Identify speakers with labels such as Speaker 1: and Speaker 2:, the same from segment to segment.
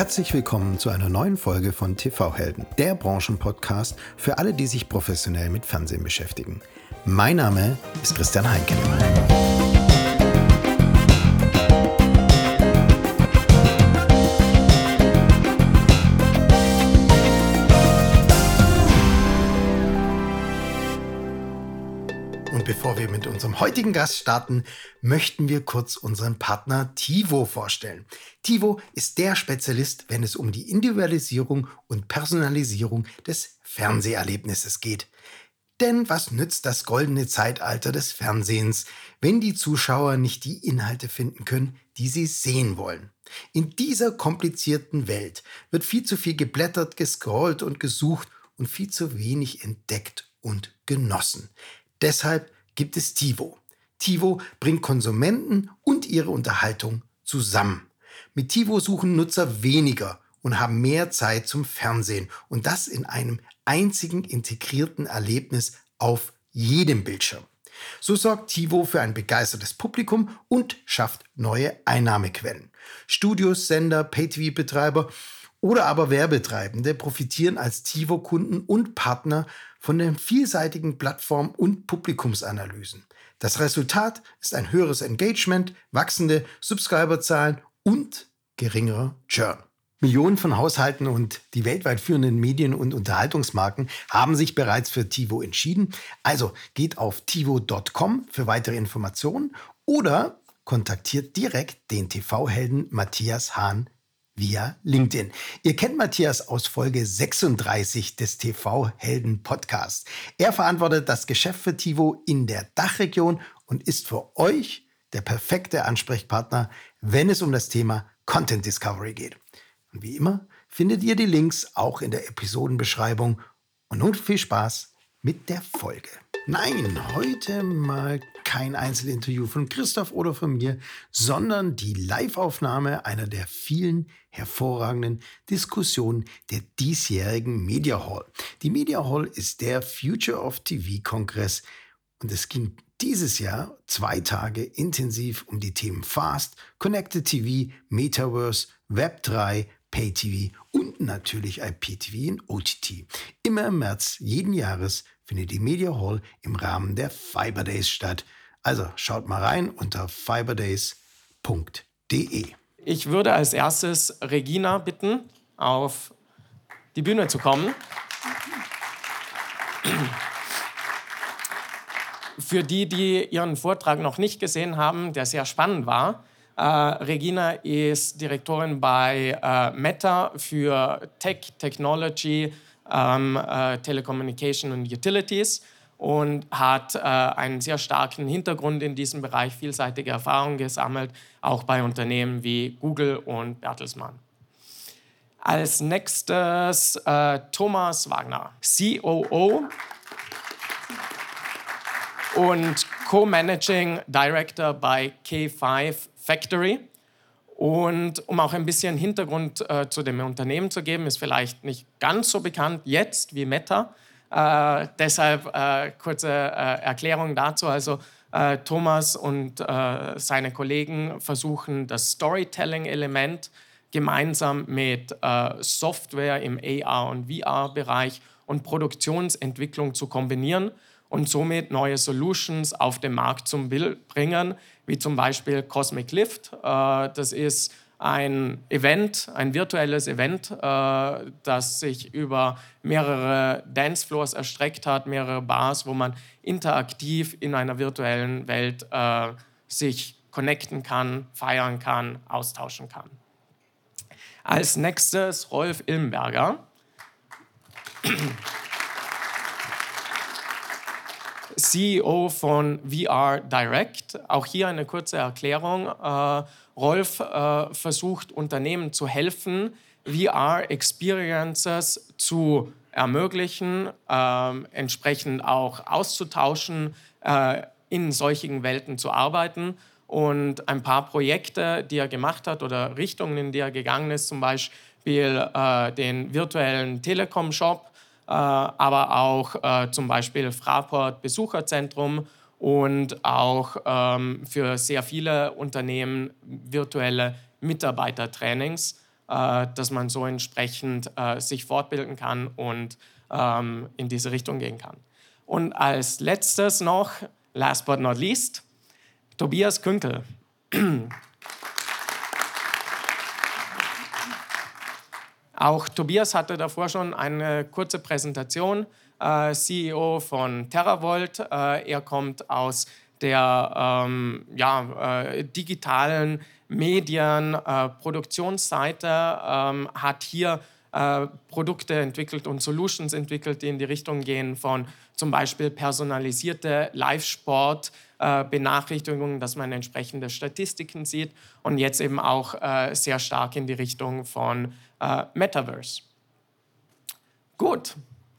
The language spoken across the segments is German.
Speaker 1: Herzlich willkommen zu einer neuen Folge von TV Helden, der Branchenpodcast für alle, die sich professionell mit Fernsehen beschäftigen. Mein Name ist Christian Heinke. Wir mit unserem heutigen Gast starten, möchten wir kurz unseren Partner Tivo vorstellen. Tivo ist der Spezialist, wenn es um die Individualisierung und Personalisierung des Fernseherlebnisses geht. Denn was nützt das goldene Zeitalter des Fernsehens, wenn die Zuschauer nicht die Inhalte finden können, die sie sehen wollen? In dieser komplizierten Welt wird viel zu viel geblättert, gescrollt und gesucht und viel zu wenig entdeckt und genossen. Deshalb gibt es TiVo. TiVo bringt Konsumenten und ihre Unterhaltung zusammen. Mit TiVo suchen Nutzer weniger und haben mehr Zeit zum Fernsehen und das in einem einzigen integrierten Erlebnis auf jedem Bildschirm. So sorgt TiVo für ein begeistertes Publikum und schafft neue Einnahmequellen. Studios, Sender, Pay-TV-Betreiber oder aber Werbetreibende profitieren als TiVo-Kunden und Partner von den vielseitigen Plattform- und Publikumsanalysen. Das Resultat ist ein höheres Engagement, wachsende Subscriberzahlen und geringerer Churn. Millionen von Haushalten und die weltweit führenden Medien- und Unterhaltungsmarken haben sich bereits für TiVo entschieden. Also geht auf tivo.com für weitere Informationen oder kontaktiert direkt den TV-Helden Matthias Hahn via LinkedIn. Ihr kennt Matthias aus Folge 36 des TV Helden Podcasts. Er verantwortet das Geschäft für Tivo in der Dachregion und ist für euch der perfekte Ansprechpartner, wenn es um das Thema Content Discovery geht. Und wie immer findet ihr die Links auch in der Episodenbeschreibung. Und nun viel Spaß mit der Folge. Nein, heute mal kein Einzelinterview von Christoph oder von mir, sondern die Liveaufnahme einer der vielen hervorragenden Diskussionen der diesjährigen Media Hall. Die Media Hall ist der Future of TV Kongress und es ging dieses Jahr zwei Tage intensiv um die Themen Fast, Connected TV, Metaverse, Web3, Pay TV und natürlich IPTV und OTT. Immer im März jeden Jahres findet die Media Hall im Rahmen der Fiber Days statt. Also schaut mal rein unter fiberdays.de.
Speaker 2: Ich würde als erstes Regina bitten, auf die Bühne zu kommen. Für die, die ihren Vortrag noch nicht gesehen haben, der sehr spannend war, äh, Regina ist Direktorin bei äh, Meta für Tech, Technology, ähm, äh, Telecommunication und Utilities und hat äh, einen sehr starken Hintergrund in diesem Bereich, vielseitige Erfahrungen gesammelt, auch bei Unternehmen wie Google und Bertelsmann. Als nächstes äh, Thomas Wagner, COO und Co-Managing Director bei K5 Factory. Und um auch ein bisschen Hintergrund äh, zu dem Unternehmen zu geben, ist vielleicht nicht ganz so bekannt jetzt wie Meta. Äh, deshalb äh, kurze äh, Erklärung dazu. Also äh, Thomas und äh, seine Kollegen versuchen das Storytelling-Element gemeinsam mit Software im AR- und VR-Bereich und Produktionsentwicklung zu kombinieren und somit neue Solutions auf den Markt Bild bringen, wie zum Beispiel Cosmic Lift. das ist ein Event, ein virtuelles Event, äh, das sich über mehrere Dancefloors erstreckt hat, mehrere Bars, wo man interaktiv in einer virtuellen Welt äh, sich connecten kann, feiern kann, austauschen kann. Als nächstes Rolf Ilmberger. CEO von VR Direct. Auch hier eine kurze Erklärung. Äh, Rolf äh, versucht Unternehmen zu helfen, VR-Experiences zu ermöglichen, äh, entsprechend auch auszutauschen, äh, in solchen Welten zu arbeiten. Und ein paar Projekte, die er gemacht hat oder Richtungen, in die er gegangen ist, zum Beispiel äh, den virtuellen Telekom-Shop, aber auch äh, zum Beispiel Fraport Besucherzentrum und auch ähm, für sehr viele Unternehmen virtuelle Mitarbeitertrainings. äh, dass man so entsprechend äh, sich fortbilden kann und ähm, in diese Richtung gehen kann. Und als letztes noch, last but not least, Tobias Künkel. Auch Tobias hatte davor schon eine kurze Präsentation, äh, CEO von TerraVolt. Äh, er kommt aus der ähm, ja, äh, digitalen Medien, äh, ähm, hat hier äh, Produkte entwickelt und Solutions entwickelt, die in die Richtung gehen von zum Beispiel personalisierte Live-Sport, äh, Benachrichtigungen, dass man entsprechende Statistiken sieht und jetzt eben auch äh, sehr stark in die Richtung von äh, Metaverse. Gut,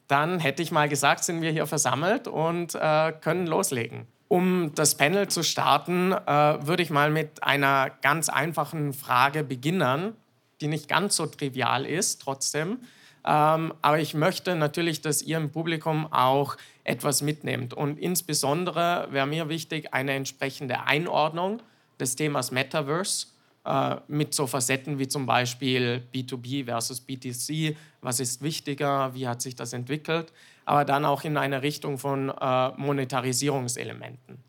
Speaker 2: dann hätte ich mal gesagt, sind wir hier versammelt und äh, können loslegen. Um das Panel zu starten, äh, würde ich mal mit einer ganz einfachen Frage beginnen, die nicht ganz so trivial ist, trotzdem. Ähm, aber ich möchte natürlich, dass ihr im Publikum auch etwas mitnehmt. Und insbesondere wäre mir wichtig eine entsprechende Einordnung des Themas Metaverse äh, mit so Facetten wie zum Beispiel B2B versus BTC. Was ist wichtiger? Wie hat sich das entwickelt? Aber dann auch in eine Richtung von äh, Monetarisierungselementen.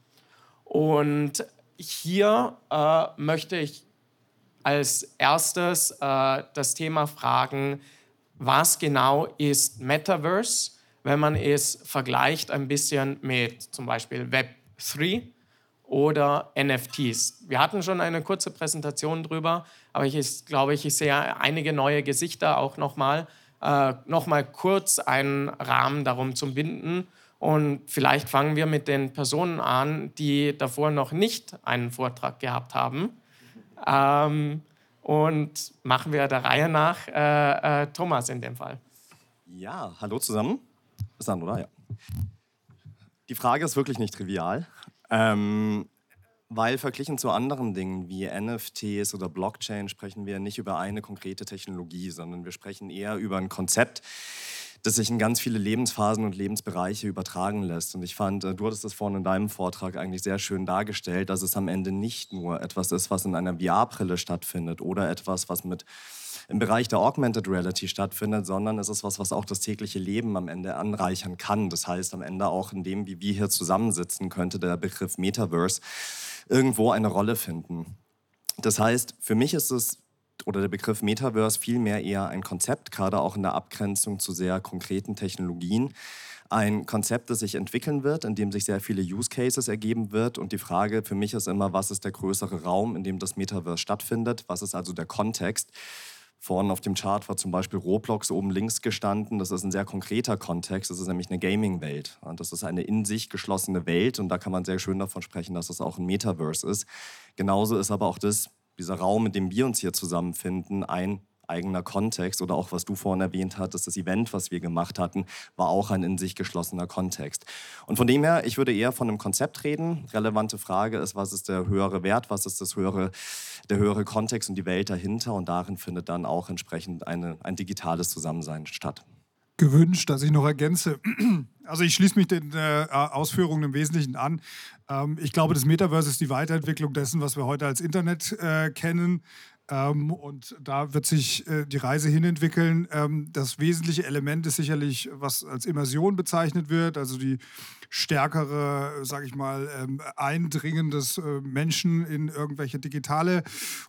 Speaker 2: Und hier äh, möchte ich als erstes äh, das Thema fragen, was genau ist Metaverse, wenn man es vergleicht ein bisschen mit zum Beispiel Web 3 oder NFTs. Wir hatten schon eine kurze Präsentation drüber, aber ich glaube, ich sehe einige neue Gesichter auch nochmal. Äh, nochmal kurz einen Rahmen darum zu binden. Und vielleicht fangen wir mit den Personen an, die davor noch nicht einen Vortrag gehabt haben. Ähm, und machen wir der Reihe nach äh, äh, Thomas in dem Fall.
Speaker 3: Ja, hallo zusammen. Ist an, oder? Ja. Die Frage ist wirklich nicht trivial, ähm, weil verglichen zu anderen Dingen wie NFTs oder Blockchain sprechen wir nicht über eine konkrete Technologie, sondern wir sprechen eher über ein Konzept, das sich in ganz viele Lebensphasen und Lebensbereiche übertragen lässt. Und ich fand, äh, du hattest das vorhin in deinem Vortrag eigentlich sehr schön dargestellt, dass es am Ende nicht nur etwas ist, was in einer VR-Brille stattfindet oder etwas, was mit im Bereich der Augmented Reality stattfindet, sondern es ist was, was auch das tägliche Leben am Ende anreichern kann. Das heißt, am Ende auch in dem, wie wir hier zusammensitzen, könnte der Begriff Metaverse irgendwo eine Rolle finden. Das heißt, für mich ist es oder der Begriff Metaverse vielmehr eher ein Konzept, gerade auch in der Abgrenzung zu sehr konkreten Technologien. Ein Konzept, das sich entwickeln wird, in dem sich sehr viele Use Cases ergeben wird. Und die Frage für mich ist immer, was ist der größere Raum, in dem das Metaverse stattfindet? Was ist also der Kontext? Vorne auf dem Chart war zum Beispiel Roblox oben links gestanden. Das ist ein sehr konkreter Kontext. Das ist nämlich eine Gaming-Welt. Das ist eine in sich geschlossene Welt. Und da kann man sehr schön davon sprechen, dass es das auch ein Metaverse ist. Genauso ist aber auch das dieser Raum, in dem wir uns hier zusammenfinden, ein eigener Kontext oder auch was du vorhin erwähnt hattest, das Event, was wir gemacht hatten, war auch ein in sich geschlossener Kontext. Und von dem her, ich würde eher von einem Konzept reden. Relevante Frage ist, was ist der höhere Wert, was ist das höhere, der höhere Kontext und die Welt dahinter und darin findet dann auch entsprechend eine, ein digitales Zusammensein statt
Speaker 4: gewünscht, dass ich noch ergänze. Also ich schließe mich den äh, Ausführungen im Wesentlichen an. Ähm, ich glaube, das Metaverse ist die Weiterentwicklung dessen, was wir heute als Internet äh, kennen. Ähm, und da wird sich äh, die Reise hinentwickeln. Ähm, das wesentliche Element ist sicherlich, was als Immersion bezeichnet wird, also die stärkere, sage ich mal, ähm, Eindringen des äh, Menschen in irgendwelche digitale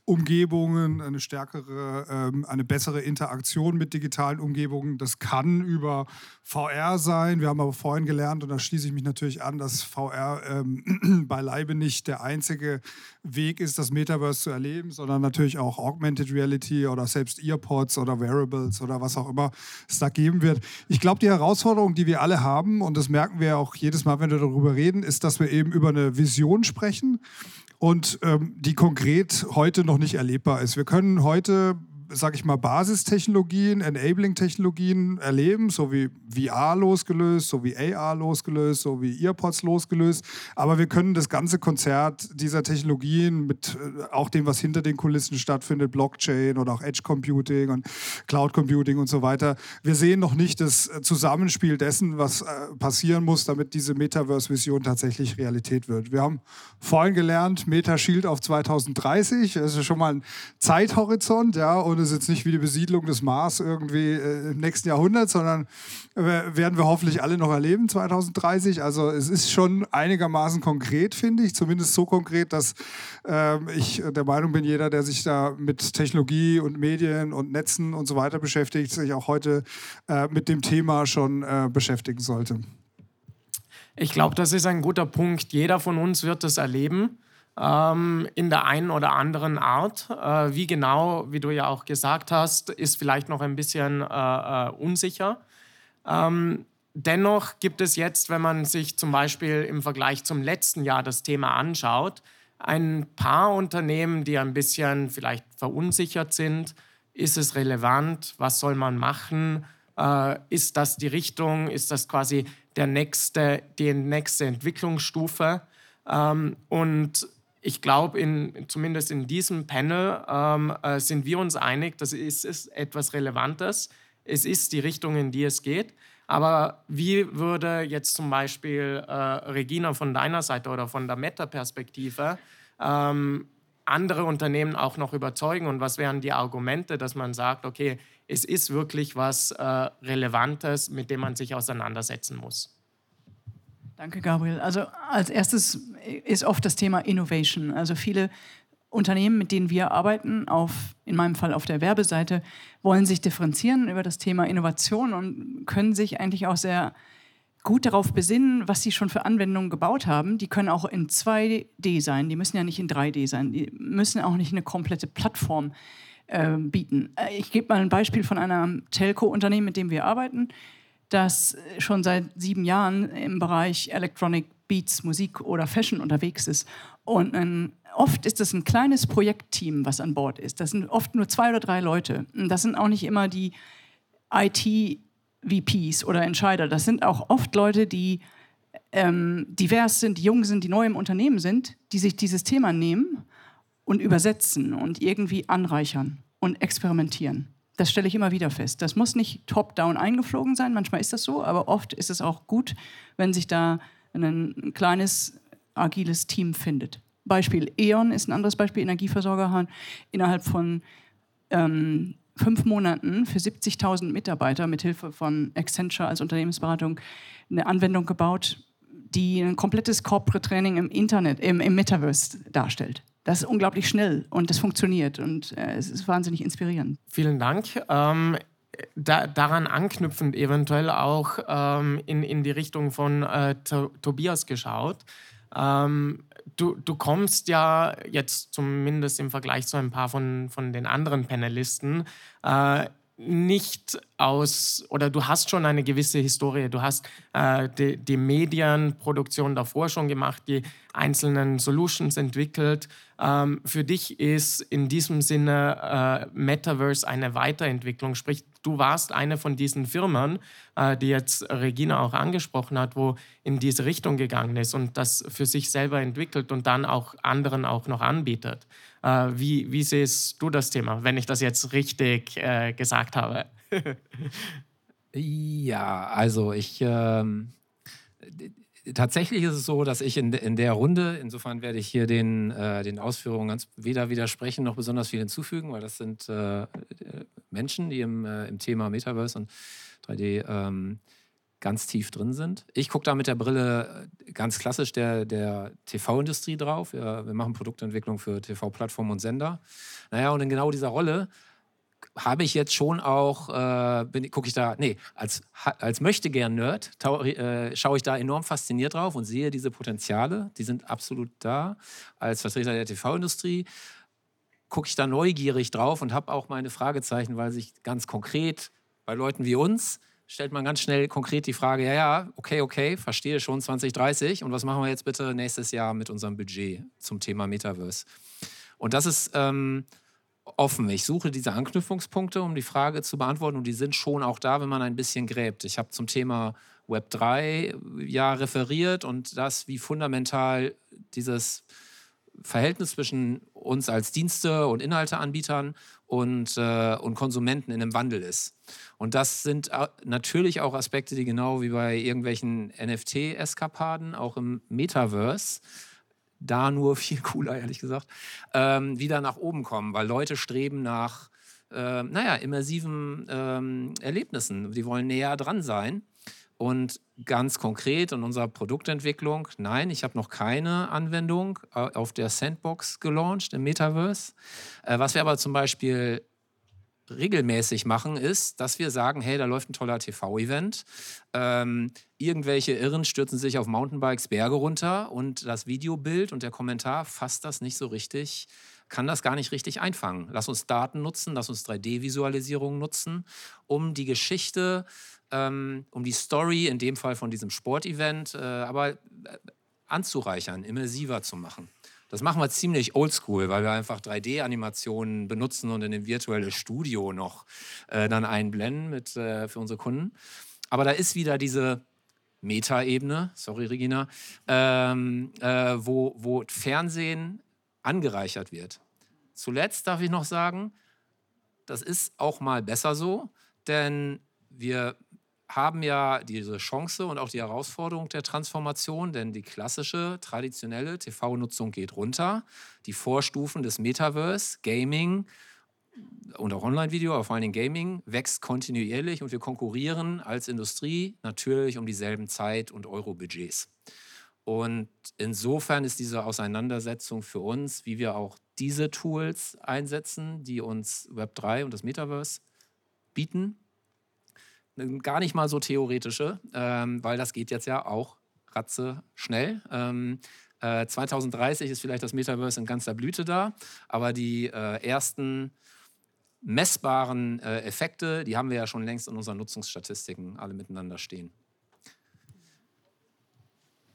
Speaker 4: Umgebungen, eine stärkere, ähm, eine bessere Interaktion mit digitalen Umgebungen. Das kann über VR sein. Wir haben aber vorhin gelernt, und da schließe ich mich natürlich an, dass VR ähm, beileibe nicht der einzige Weg ist, das Metaverse zu erleben, sondern natürlich auch Augmented Reality oder selbst Earpods oder Wearables oder was auch immer es da geben wird. Ich glaube, die Herausforderung, die wir alle haben, und das merken wir auch jedes Mal, wenn wir darüber reden, ist, dass wir eben über eine Vision sprechen und ähm, die konkret heute noch nicht erlebbar ist. Wir können heute sage ich mal, Basistechnologien, Enabling-Technologien erleben, so wie VR losgelöst, so wie AR losgelöst, so wie Earpods losgelöst. Aber wir können das ganze Konzert dieser Technologien mit äh, auch dem, was hinter den Kulissen stattfindet, Blockchain oder auch Edge Computing und Cloud Computing und so weiter. Wir sehen noch nicht das Zusammenspiel dessen, was äh, passieren muss, damit diese Metaverse-Vision tatsächlich Realität wird. Wir haben vorhin gelernt, Meta Shield auf 2030, das ist schon mal ein Zeithorizont, ja, und ist jetzt nicht wie die Besiedlung des Mars irgendwie äh, im nächsten Jahrhundert, sondern äh, werden wir hoffentlich alle noch erleben 2030. Also es ist schon einigermaßen konkret, finde ich, zumindest so konkret, dass ähm, ich der Meinung bin, jeder, der sich da mit Technologie und Medien und Netzen und so weiter beschäftigt, sich auch heute äh, mit dem Thema schon äh, beschäftigen sollte.
Speaker 2: Ich glaube, das ist ein guter Punkt. Jeder von uns wird das erleben ähm, in der einen oder anderen Art. Äh, wie genau, wie du ja auch gesagt hast, ist vielleicht noch ein bisschen äh, äh, unsicher. Ähm, dennoch gibt es jetzt, wenn man sich zum Beispiel im Vergleich zum letzten Jahr das Thema anschaut, ein paar Unternehmen, die ein bisschen vielleicht verunsichert sind. Ist es relevant? Was soll man machen? Äh, ist das die Richtung? Ist das quasi der nächste, die nächste Entwicklungsstufe? Ähm, und ich glaube, in, zumindest in diesem Panel ähm, äh, sind wir uns einig, dass es ist etwas Relevantes. Es ist die Richtung, in die es geht. Aber wie würde jetzt zum Beispiel äh, Regina von deiner Seite oder von der Meta-Perspektive ähm, andere Unternehmen auch noch überzeugen? Und was wären die Argumente, dass man sagt, okay, es ist wirklich was äh, Relevantes, mit dem man sich auseinandersetzen muss?
Speaker 5: Danke, Gabriel. Also als erstes ist oft das Thema Innovation. Also viele Unternehmen, mit denen wir arbeiten, auf, in meinem Fall auf der Werbeseite, wollen sich differenzieren über das Thema Innovation und können sich eigentlich auch sehr gut darauf besinnen, was sie schon für Anwendungen gebaut haben. Die können auch in 2D sein, die müssen ja nicht in 3D sein, die müssen auch nicht eine komplette Plattform äh, bieten. Äh, ich gebe mal ein Beispiel von einem Telco-Unternehmen, mit dem wir arbeiten das schon seit sieben Jahren im Bereich Electronic Beats, Musik oder Fashion unterwegs ist. Und ein, oft ist es ein kleines Projektteam, was an Bord ist. Das sind oft nur zwei oder drei Leute. Und das sind auch nicht immer die IT-VPs oder Entscheider. Das sind auch oft Leute, die ähm, divers sind, die jung sind, die neu im Unternehmen sind, die sich dieses Thema nehmen und übersetzen und irgendwie anreichern und experimentieren. Das stelle ich immer wieder fest. Das muss nicht top-down eingeflogen sein, manchmal ist das so, aber oft ist es auch gut, wenn sich da ein kleines, agiles Team findet. Beispiel E.ON ist ein anderes Beispiel, Energieversorger haben innerhalb von ähm, fünf Monaten für 70.000 Mitarbeiter mit Hilfe von Accenture als Unternehmensberatung eine Anwendung gebaut, die ein komplettes Corporate Training im Internet, im, im Metaverse darstellt. Das ist unglaublich schnell und das funktioniert und äh, es ist wahnsinnig inspirierend.
Speaker 2: Vielen Dank. Ähm, da, daran anknüpfend eventuell auch ähm, in, in die Richtung von äh, Tobias geschaut. Ähm, du, du kommst ja jetzt zumindest im Vergleich zu ein paar von, von den anderen Panelisten äh, nicht aus, oder du hast schon eine gewisse Historie. Du hast äh, die, die, Medienproduktion davor schon gemacht, die einzelnen Solutions entwickelt. Ähm, für dich ist in diesem Sinne äh, Metaverse eine Weiterentwicklung. Sprich, du warst eine von diesen Firmen, äh, die jetzt Regina auch angesprochen hat, wo in diese Richtung gegangen ist und das für sich selber entwickelt und dann auch anderen auch noch anbietet. Äh, wie, wie siehst du das Thema, wenn ich das jetzt richtig äh, gesagt habe?
Speaker 6: ja, also ich. Ähm, tatsächlich ist es so, dass ich in, in der Runde, insofern werde ich hier den, äh, den Ausführungen ganz weder widersprechen noch besonders viel hinzufügen, weil das sind äh, Menschen, die im, äh, im Thema Metaverse und 3D ähm, ganz tief drin sind. Ich gucke da mit der Brille äh, ganz klassisch der, der TV-Industrie drauf. Wir, wir, machen Produktentwicklung für TV-Plattformen und Sender. Naja, und in genau dieser Rolle habe ich jetzt schon auch, äh, gucke ich da, nee, als, als Möchtegern-Nerd äh, schaue ich da enorm fasziniert drauf und sehe diese Potenziale, die sind absolut da. Als Vertreter der TV-Industrie gucke ich da neugierig drauf und habe auch meine Fragezeichen, weil sich ganz konkret bei Leuten wie uns stellt man ganz schnell konkret die Frage, ja, ja, okay, okay, verstehe schon 2030 und was machen wir jetzt bitte nächstes Jahr mit unserem Budget zum Thema Metaverse? Und das ist ähm, offen. Ich suche diese Anknüpfungspunkte, um die Frage zu beantworten und die sind schon auch da, wenn man ein bisschen gräbt. Ich habe zum Thema Web 3 ja referiert und das, wie fundamental dieses Verhältnis zwischen uns als Dienste- und Inhalteanbietern und, äh, und Konsumenten in einem Wandel ist. Und das sind natürlich auch Aspekte, die genau wie bei irgendwelchen NFT-Eskapaden, auch im Metaverse, da nur viel cooler, ehrlich gesagt, ähm, wieder nach oben kommen, weil Leute streben nach äh, naja, immersiven ähm, Erlebnissen. Die wollen näher dran sein. Und ganz konkret in unserer Produktentwicklung, nein, ich habe noch keine Anwendung äh, auf der Sandbox gelauncht im Metaverse. Äh, was wir aber zum Beispiel regelmäßig machen, ist, dass wir sagen, hey, da läuft ein toller TV-Event. Ähm, irgendwelche Irren stürzen sich auf Mountainbikes Berge runter und das Videobild und der Kommentar fasst das nicht so richtig, kann das gar nicht richtig einfangen. Lass uns Daten nutzen, lass uns 3D-Visualisierung nutzen, um die Geschichte, ähm, um die Story, in dem Fall von diesem Sportevent, äh, aber äh, anzureichern, immersiver zu machen. Das machen wir ziemlich oldschool, weil wir einfach 3D-Animationen benutzen und in dem virtuellen Studio noch äh, dann einblenden mit, äh, für unsere Kunden. Aber da ist wieder diese Meta-Ebene, sorry Regina, ähm, äh, wo, wo Fernsehen angereichert wird. Zuletzt darf ich noch sagen, das ist auch mal besser so, denn wir haben ja diese Chance und auch die Herausforderung der Transformation, denn die klassische, traditionelle TV-Nutzung geht runter. Die Vorstufen des Metaverse, Gaming und auch Online-Video, aber vor allem Gaming, wächst kontinuierlich und wir konkurrieren als Industrie natürlich um dieselben Zeit- und Euro-Budgets. Und insofern ist diese Auseinandersetzung für uns, wie wir auch diese Tools einsetzen, die uns Web3 und das Metaverse bieten, gar nicht mal so theoretische, ähm, weil das geht jetzt ja auch ratze schnell. Ähm, äh, 2030 ist vielleicht das Metaverse in ganzer Blüte da, aber die äh, ersten messbaren äh, Effekte, die haben wir ja schon längst in unseren Nutzungsstatistiken alle miteinander stehen.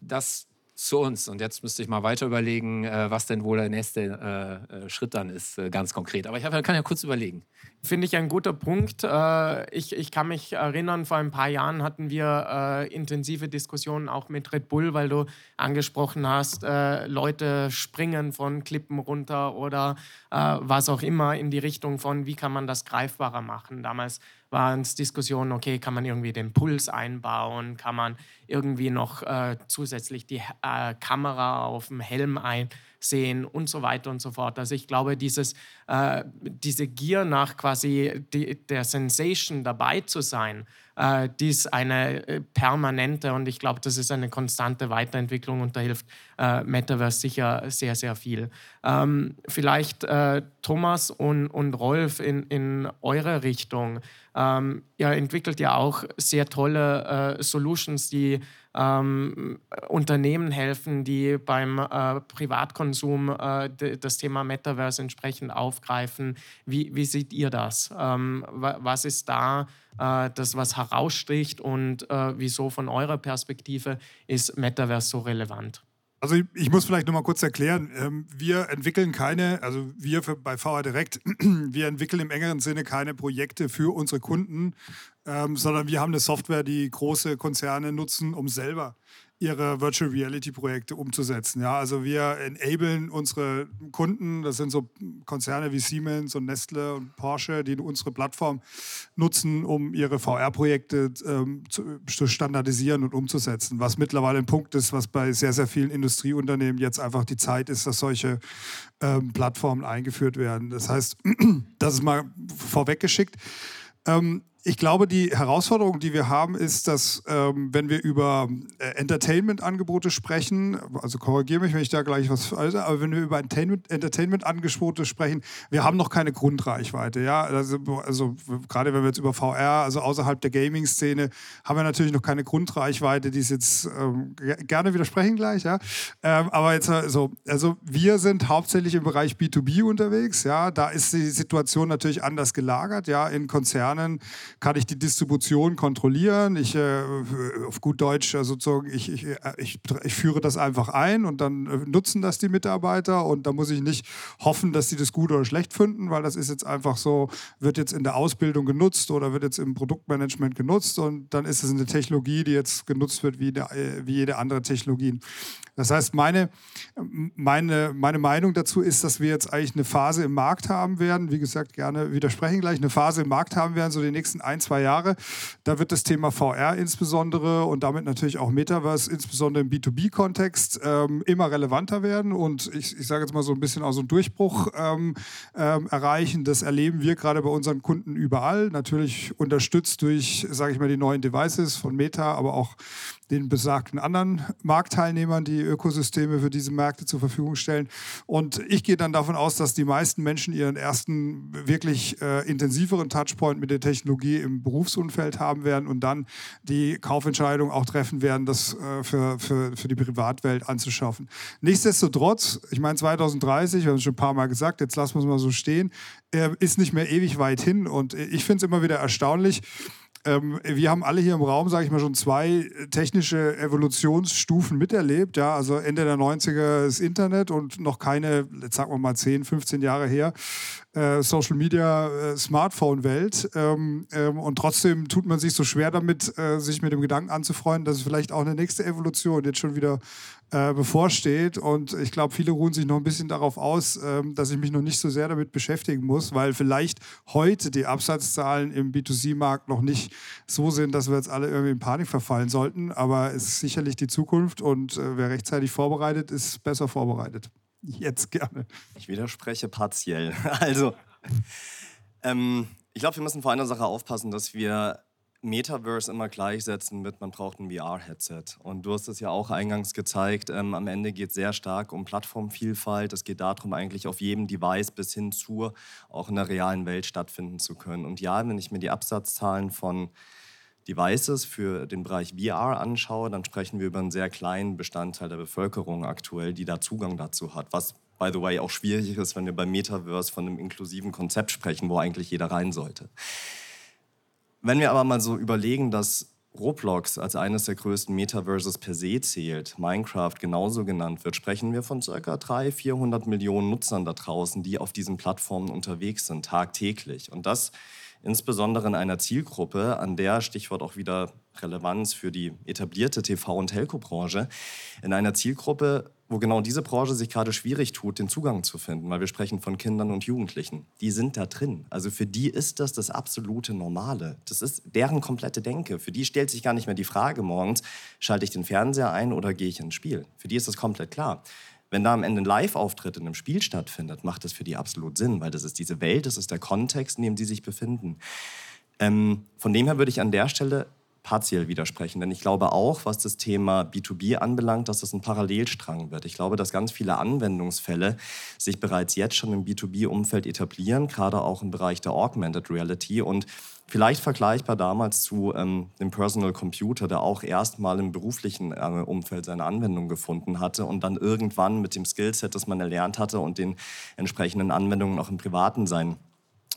Speaker 6: Das zu uns. Und jetzt müsste ich mal weiter überlegen, äh, was denn wohl der nächste äh, äh Schritt dann ist, äh, ganz konkret. Aber ich hab, kann ja kurz überlegen.
Speaker 2: Finde ich ein guter Punkt. Äh, ich, ich kann mich erinnern, vor ein paar Jahren hatten wir äh, intensive Diskussionen auch mit Red Bull, weil du angesprochen hast, Leute springen von Klippen runter oder was auch immer in die Richtung von, wie kann man das greifbarer machen. Damals waren es Diskussionen, okay, kann man irgendwie den Puls einbauen, kann man irgendwie noch äh, zusätzlich die äh, Kamera auf dem Helm einsehen und so weiter und so fort. Also ich glaube, dieses, äh, diese Gier nach quasi die, der Sensation dabei zu sein, äh, die ist eine äh, permanente und ich glaube, das ist eine konstante Weiterentwicklung und da hilft äh, Metaverse sicher sehr, sehr viel. Ähm, vielleicht äh, Thomas und, und Rolf in, in eure Richtung. Ähm, ihr entwickelt ja auch sehr tolle äh, Solutions, die ähm, Unternehmen helfen, die beim äh, Privatkonsum äh, das Thema Metaverse entsprechend aufgreifen. Wie, wie seht ihr das? Ähm, was ist da äh, das, was heraussticht und äh, wieso von eurer Perspektive ist Metaverse so relevant?
Speaker 4: Also ich, ich, muss vielleicht noch mal kurz erklären, ähm, wir entwickeln keine, also wir bei VR Direct, wir entwickeln im engeren Sinne keine Projekte für unsere Kunden, ähm, sondern wir haben eine Software, die große Konzerne nutzen, um selber ihre Virtual Reality Projekte umzusetzen. Ja, also wir enablen unsere Kunden, das sind so Konzerne wie Siemens und Nestle und Porsche, die unsere Plattform nutzen, um ihre VR-Projekte ähm, zu, zu, standardisieren und umzusetzen. Was mittlerweile ein Punkt ist, was bei sehr, sehr vielen Industrieunternehmen jetzt einfach die Zeit ist, dass solche ähm, Plattformen eingeführt werden. Das heißt, das ist mal vorweggeschickt. Ähm, ich glaube, die Herausforderung, die wir haben, ist, dass ähm, wenn wir über äh, Entertainment-Angebote sprechen, also korrigiere mich, wenn ich da gleich was falsche, aber wenn wir über Entertainment-Angebote sprechen, wir haben noch keine Grundreichweite. Ja? Also, also gerade wenn wir jetzt über VR, also außerhalb der Gaming-Szene, haben wir natürlich noch keine Grundreichweite, die ist jetzt ähm, gerne widersprechen gleich. Ja? Ähm, aber jetzt also, also wir sind hauptsächlich im Bereich B2B unterwegs. Ja? Da ist die Situation natürlich anders gelagert. Ja? In Konzernen kann ich die Distribution kontrollieren. Ich, äh, auf gut Deutsch, also sozusagen, ich, ich, äh, ich, ich, führe das einfach ein und dann äh, nutzen das die Mitarbeiter und da muss ich nicht hoffen, dass sie das gut oder schlecht finden, weil das ist jetzt einfach so, wird jetzt in der Ausbildung genutzt oder wird jetzt im Produktmanagement genutzt und dann ist es eine Technologie, die jetzt genutzt wird wie, eine, äh, wie jede andere Technologie. Das heißt, meine, meine, meine Meinung dazu ist, dass wir jetzt eigentlich eine Phase im Markt haben werden, wie gesagt, gerne widersprechen gleich, eine Phase im Markt haben werden, so die nächsten ein, zwei Jahre. Da wird das Thema VR insbesondere und damit natürlich auch Metaverse, insbesondere im B2B-Kontext, ähm, immer relevanter werden und ich, ich sage jetzt mal so ein bisschen auch so einen Durchbruch ähm, ähm, erreichen. Das erleben wir gerade bei unseren Kunden überall. Natürlich unterstützt durch, sage ich mal, die neuen Devices von Meta, aber auch den besagten anderen Marktteilnehmern, die Ökosysteme für diese Märkte zur Verfügung stellen. Und ich gehe dann davon aus, dass die meisten Menschen ihren ersten wirklich äh, intensiveren Touchpoint mit der Technologie im Berufsumfeld haben werden und dann die Kaufentscheidung auch treffen werden, das äh, für, für, für die Privatwelt anzuschaffen. Nichtsdestotrotz, ich meine 2030, wir haben es schon ein paar Mal gesagt, jetzt lassen wir es mal so stehen, äh, ist nicht mehr ewig weit hin. Und ich finde es immer wieder erstaunlich, ähm, wir haben alle hier im Raum, sage ich mal, schon zwei technische Evolutionsstufen miterlebt. Ja, also Ende der 90er das Internet und noch keine, jetzt sagen wir mal 10, 15 Jahre her, äh, Social Media, äh, Smartphone-Welt. Ähm, ähm, und trotzdem tut man sich so schwer damit, äh, sich mit dem Gedanken anzufreunden, dass es vielleicht auch eine nächste Evolution jetzt schon wieder äh, bevorsteht. Und ich glaube, viele ruhen sich noch ein bisschen darauf aus, ähm, dass ich mich noch nicht so sehr damit beschäftigen muss, weil vielleicht heute die Absatzzahlen im B2C-Markt noch nicht so sind, dass wir jetzt alle irgendwie in Panik verfallen sollten. Aber es ist sicherlich die Zukunft und äh, wer rechtzeitig vorbereitet, ist besser vorbereitet. Jetzt gerne.
Speaker 3: Ich widerspreche partiell. Also, ähm, ich glaube, wir müssen vor einer Sache aufpassen, dass wir Metaverse immer gleichsetzen mit, man braucht ein VR-Headset. Und du hast es ja auch eingangs gezeigt, ähm, am Ende geht es sehr stark um Plattformvielfalt. Es geht darum, eigentlich auf jedem Device bis hin zu auch in der realen Welt stattfinden zu können. Und ja, wenn ich mir die Absatzzahlen von Devices für den Bereich VR anschaue, dann sprechen wir über einen sehr kleinen Bestandteil der Bevölkerung aktuell, die da Zugang dazu hat. Was, by the way, auch schwierig ist, wenn wir beim Metaverse von einem inklusiven Konzept sprechen, wo eigentlich jeder rein sollte. Wenn wir aber mal so überlegen, dass Roblox als eines der größten Metaverses per se zählt, Minecraft genauso genannt wird, sprechen wir von ca. 300, 400 Millionen Nutzern da draußen, die auf diesen Plattformen unterwegs sind, tagtäglich. Und das insbesondere in einer Zielgruppe, an der Stichwort auch wieder Relevanz für die etablierte TV- und Telco-Branche, in einer Zielgruppe, wo genau diese Branche sich gerade schwierig tut, den Zugang zu finden, weil wir sprechen von Kindern und Jugendlichen. Die sind da drin. Also für die ist das das absolute Normale. Das ist deren komplette Denke. Für die stellt sich gar nicht mehr die Frage morgens, schalte ich den Fernseher ein oder gehe ich ins Spiel? Für die ist das komplett klar. Wenn da am Ende ein Live-Auftritt in einem Spiel stattfindet, macht das für die absolut Sinn, weil das ist diese Welt, das ist der Kontext, in dem sie sich befinden. Ähm, von dem her würde ich an der Stelle partiell widersprechen. Denn ich glaube auch, was das Thema B2B anbelangt, dass das ein Parallelstrang wird. Ich glaube, dass ganz viele Anwendungsfälle sich bereits jetzt schon im B2B-Umfeld etablieren, gerade auch im Bereich der Augmented Reality und vielleicht vergleichbar damals zu ähm, dem Personal Computer, der auch erstmal im beruflichen äh, Umfeld seine Anwendung gefunden hatte und dann irgendwann mit dem Skillset, das man erlernt hatte und den entsprechenden Anwendungen auch im privaten sein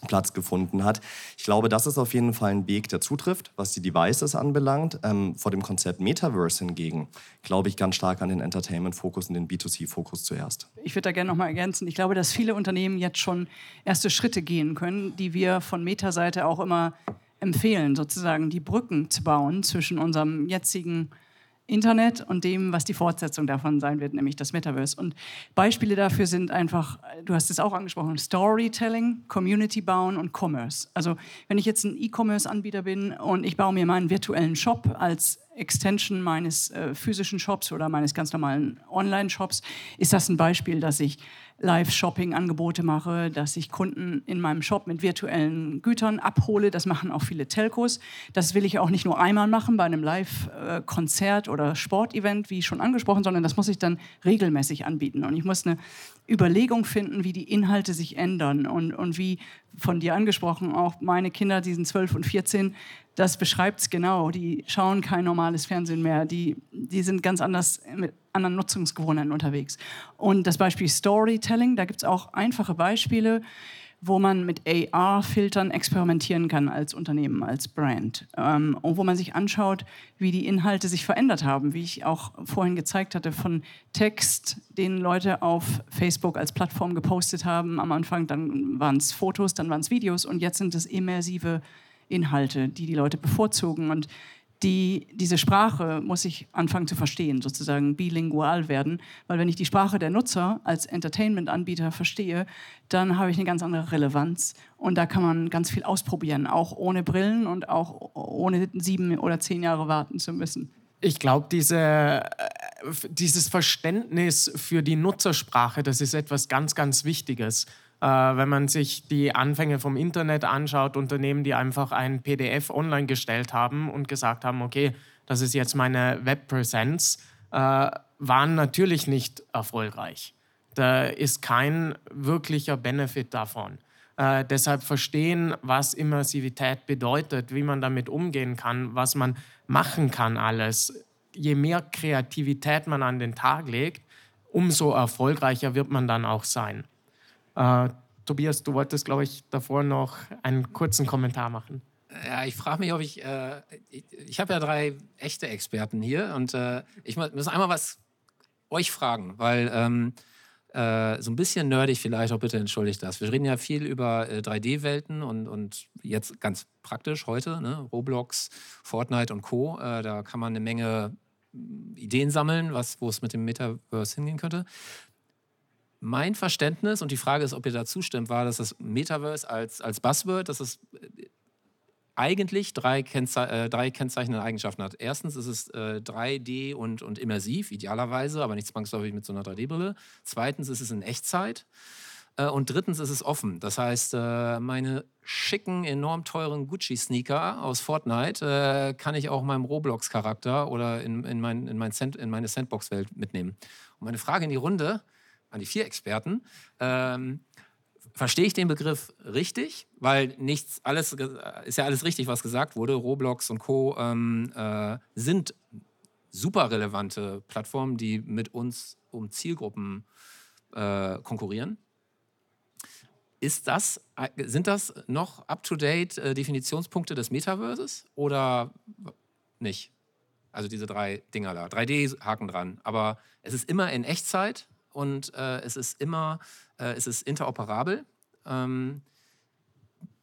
Speaker 3: Platz gefunden hat. Ich glaube, das ist auf jeden Fall ein Weg, der zutrifft, was die Devices anbelangt. Ähm, vor dem Konzept Metaverse hingegen glaube ich ganz stark an den Entertainment-Fokus und den B2C-Fokus zuerst.
Speaker 5: Ich würde da gerne noch mal ergänzen. Ich glaube, dass viele Unternehmen jetzt schon erste Schritte gehen können, die wir von Meta-Seite auch immer empfehlen, sozusagen die Brücken zu bauen zwischen unserem jetzigen Internet und dem, was die Fortsetzung davon sein wird, nämlich das Metaverse. Und Beispiele dafür sind einfach, du hast es auch angesprochen, Storytelling, Community bauen und Commerce. Also wenn ich jetzt ein E-Commerce-Anbieter bin und ich baue mir meinen virtuellen Shop als Extension meines äh, physischen Shops oder meines ganz normalen Online-Shops, ist das ein Beispiel, dass ich Live-Shopping-Angebote mache, dass ich Kunden in meinem Shop mit virtuellen Gütern abhole. Das machen auch viele Telcos. Das will ich auch nicht nur einmal machen bei einem Live-Konzert oder Sportevent, wie schon angesprochen, sondern das muss ich dann regelmäßig anbieten. Und ich muss eine Überlegung finden, wie die Inhalte sich ändern und, und wie von dir angesprochen, auch meine Kinder, die sind 12 und 14, das beschreibt es genau. Die schauen kein normales Fernsehen mehr. Die, die sind ganz anders mit anderen Nutzungsgewohnheiten unterwegs. Und das Beispiel Storytelling, da gibt es auch einfache Beispiele, wo man mit AR-Filtern experimentieren kann als Unternehmen, als Brand. Ähm, und wo man sich anschaut, wie die Inhalte sich verändert haben, wie ich auch vorhin gezeigt hatte, von Text, den Leute auf Facebook als Plattform gepostet haben. Am Anfang dann waren es Fotos, dann waren es Videos und jetzt sind es immersive Inhalte, die die Leute bevorzugen. Und die, diese Sprache muss ich anfangen zu verstehen, sozusagen bilingual werden. Weil wenn ich die Sprache der Nutzer als Entertainment-Anbieter verstehe, dann habe ich eine ganz andere Relevanz. Und da kann man ganz viel ausprobieren, auch ohne Brillen und auch ohne sieben oder zehn Jahre warten zu müssen.
Speaker 2: Ich glaube, diese, äh, dieses Verständnis für die Nutzersprache, das ist etwas ganz, ganz Wichtiges. Äh, wenn man sich die Anfänge vom Internet anschaut, Unternehmen, die einfach ein PDF online gestellt haben und gesagt haben, okay, das ist jetzt meine Webpräsenz, äh, waren natürlich nicht erfolgreich. Da ist kein wirklicher Benefit davon. Äh, deshalb verstehen, was Immersivität bedeutet, wie man damit umgehen kann, was man machen kann alles. Je mehr Kreativität man an den Tag legt, umso erfolgreicher wird man dann auch sein. Äh, Tobias, du wolltest, glaube ich, davor noch einen kurzen Kommentar machen.
Speaker 6: Ja, ich frage mich, ob ich. Äh, ich, ich habe ja drei echte Experten hier und äh, ich muss einmal was euch fragen, weil ähm, äh, so ein bisschen nerdig vielleicht, auch bitte entschuldigt das. Wir reden ja viel über äh, 3D-Welten und, und jetzt ganz praktisch heute, ne? Roblox, Fortnite und Co. Äh, da kann man eine Menge mm, Ideen sammeln, wo es mit dem Metaverse hingehen könnte. Mein Verständnis, und die Frage ist, ob ihr da zustimmt, war, dass das Metaverse als, als Buzzword, dass es äh, eigentlich drei, Kennze äh, drei kennzeichnende Eigenschaften hat. Erstens ist es äh, 3D und, und immersiv, idealerweise, aber nicht zwangsläufig mit so einer 3D-Brille. Zweitens ist es in Echtzeit. Äh, und drittens ist es offen. Das heißt, äh, meine schicken, enorm teuren Gucci-Sneaker aus Fortnite kann ich auch meinem Roblox-Charakter oder in, in, mein, in, mein in meine Sandbox-Welt mitnehmen. Und meine Frage in die Runde an die vier Experten. Ähm, verstehe ich den Begriff richtig? Weil nichts, alles ist ja alles richtig, was gesagt wurde. Roblox und Co. Ähm, äh, sind super relevante Plattformen, die mit uns um Zielgruppen äh, konkurrieren. Ist das, sind das noch up-to-date äh, Definitionspunkte des Metaverses oder nicht? Also diese drei Dinger da. 3D-Haken dran. Aber es ist immer in Echtzeit und äh, es ist immer, äh, es ist interoperabel. Ähm,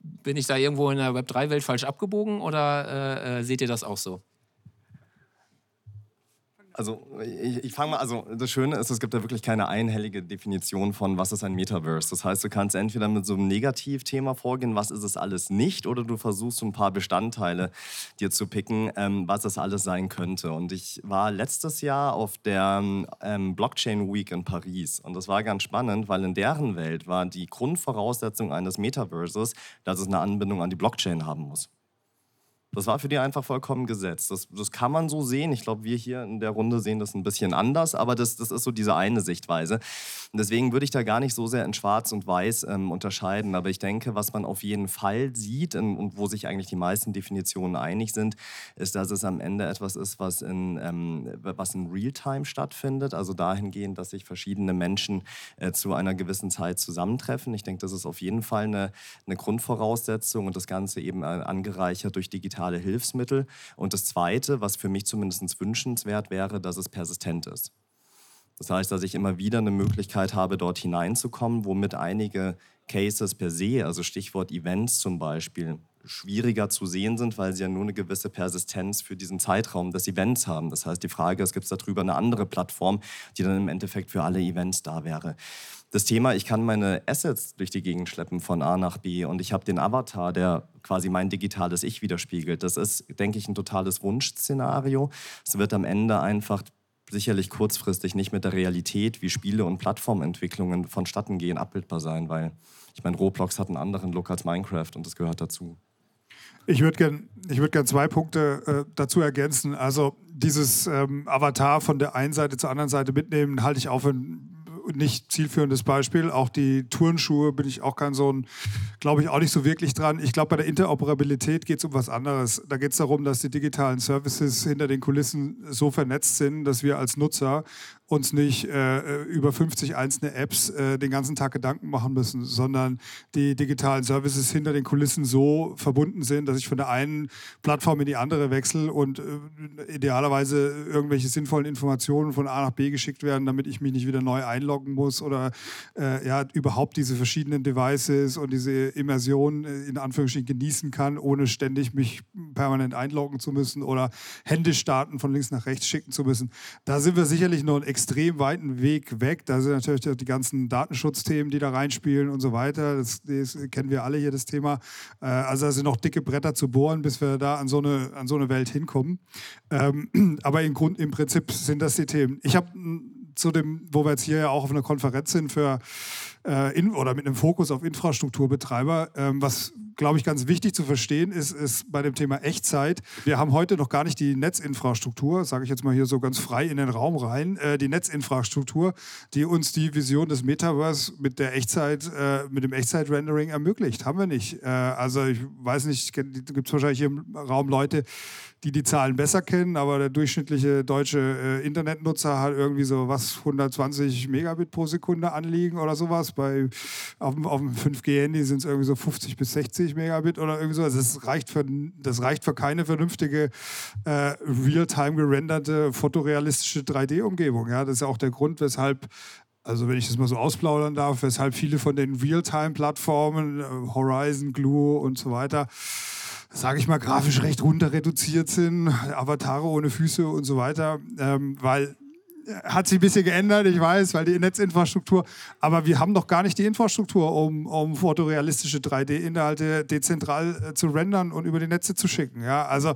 Speaker 6: bin ich da irgendwo in der Web3-Welt falsch abgebogen oder äh, äh, seht ihr das auch so?
Speaker 3: Also ich, ich fange mal, also das Schöne ist, es gibt da wirklich keine einhellige Definition von, was ist ein Metaverse. Das heißt, du kannst entweder mit so einem Negativthema vorgehen, was ist es alles nicht, oder du versuchst so ein paar Bestandteile dir zu picken, ähm, was es alles sein könnte. Und ich war letztes Jahr auf der ähm, Blockchain Week in Paris und das war ganz spannend, weil in deren Welt war die Grundvoraussetzung eines Metaverses, dass es eine Anbindung an die Blockchain haben muss. Das war für die einfach vollkommen gesetzt. Das, das kann man so sehen. Ich glaube, wir hier in der Runde sehen das ein bisschen anders, aber das, das ist so diese eine Sichtweise. Und deswegen würde ich da gar nicht so sehr in Schwarz und Weiß ähm, unterscheiden. Aber ich denke, was man auf jeden Fall sieht in, und wo sich eigentlich die meisten Definitionen einig sind, ist, dass es am Ende etwas ist, was in, ähm, in Realtime stattfindet. Also dahingehend, dass sich verschiedene Menschen äh, zu einer gewissen Zeit zusammentreffen. Ich denke, das ist auf jeden Fall eine, eine Grundvoraussetzung und das Ganze eben äh, angereichert durch digitale digitale Hilfsmittel. Und das Zweite, was für mich zumindest wünschenswert wäre, dass es persistent ist. Das heißt, dass ich immer wieder eine Möglichkeit habe, dort hineinzukommen, womit einige Cases per se, also Stichwort Events zum Beispiel, schwieriger zu sehen sind, weil sie ja nur eine gewisse Persistenz für diesen Zeitraum des Events haben. Das heißt, die Frage ist, gibt es darüber eine andere Plattform, die dann im Endeffekt für alle Events da wäre das Thema, ich kann meine Assets durch die Gegend schleppen von A nach B und ich habe den Avatar, der quasi mein digitales Ich widerspiegelt. Das ist, denke ich, ein totales Wunschszenario. Es wird am Ende einfach sicherlich kurzfristig nicht mit der Realität, wie Spiele und Plattformentwicklungen vonstatten gehen, abbildbar sein, weil ich meine, Roblox hat einen anderen Look als Minecraft und das gehört dazu.
Speaker 4: Ich würde gerne würd gern zwei Punkte äh, dazu ergänzen. Also dieses ähm, Avatar von der einen Seite zur anderen Seite mitnehmen, halte ich auch für ein nicht zielführendes Beispiel. Auch die Turnschuhe bin ich auch kein so ein, glaube ich auch nicht so wirklich dran. Ich glaube, bei der Interoperabilität geht es um was anderes. Da geht es darum, dass die digitalen Services hinter den Kulissen so vernetzt sind, dass wir als Nutzer uns nicht äh, über 50 einzelne Apps äh, den ganzen Tag Gedanken machen müssen, sondern die digitalen Services hinter den Kulissen so verbunden sind, dass ich von der einen Plattform in die andere wechsle und äh, idealerweise irgendwelche sinnvollen Informationen von A nach B geschickt werden, damit ich mich nicht wieder neu einloggen muss oder äh, ja, überhaupt diese verschiedenen Devices und diese Immersion äh, in Anführungsstrichen genießen kann, ohne ständig mich permanent einloggen zu müssen oder händisch Daten von links nach rechts schicken zu müssen. Da sind wir sicherlich noch einen extrem weiten Weg weg. Da sind natürlich die ganzen Datenschutzthemen, die da reinspielen und so weiter. Das, das kennen wir alle hier, das Thema. Äh, also da sind noch dicke Bretter zu bohren, bis wir da an so eine, an so eine Welt hinkommen. Ähm, aber im, Grund, im Prinzip sind das die Themen. Ich habe zu dem, wo wir jetzt hier ja auch auf einer Konferenz sind für äh, in, oder mit einem Fokus auf Infrastrukturbetreiber, ähm, was glaube ich, ganz wichtig zu verstehen ist, ist bei dem Thema Echtzeit. Wir haben heute noch gar nicht die Netzinfrastruktur, sage ich jetzt mal hier so ganz frei in den Raum rein, äh, die Netzinfrastruktur, die uns die Vision des Metaverse mit der Echtzeit, äh, mit dem Echtzeit-Rendering ermöglicht. Haben wir nicht. Äh, also ich weiß nicht, gibt es wahrscheinlich im Raum Leute, die die Zahlen besser kennen, aber der durchschnittliche deutsche äh, Internetnutzer hat irgendwie so was 120 Megabit pro Sekunde anliegen oder sowas. Bei, auf, auf dem 5G-Handy sind es irgendwie so 50 bis 60 Megabit oder irgendwie so. Also das reicht für, das reicht für keine vernünftige äh, real-time gerenderte fotorealistische 3D-Umgebung. Ja? Das ist ja auch der Grund, weshalb also wenn ich das mal so ausplaudern darf, weshalb viele von den Realtime-Plattformen, äh, Horizon, Glue und so weiter, sage ich mal, grafisch recht runter reduziert sind, Avatare ohne Füße und so weiter, ähm, weil hat sich ein bisschen geändert, ich weiß, weil die Netzinfrastruktur, aber wir haben doch gar nicht die Infrastruktur, um, um fotorealistische 3D-Inhalte dezentral äh, zu rendern und über die Netze zu schicken. Ja, also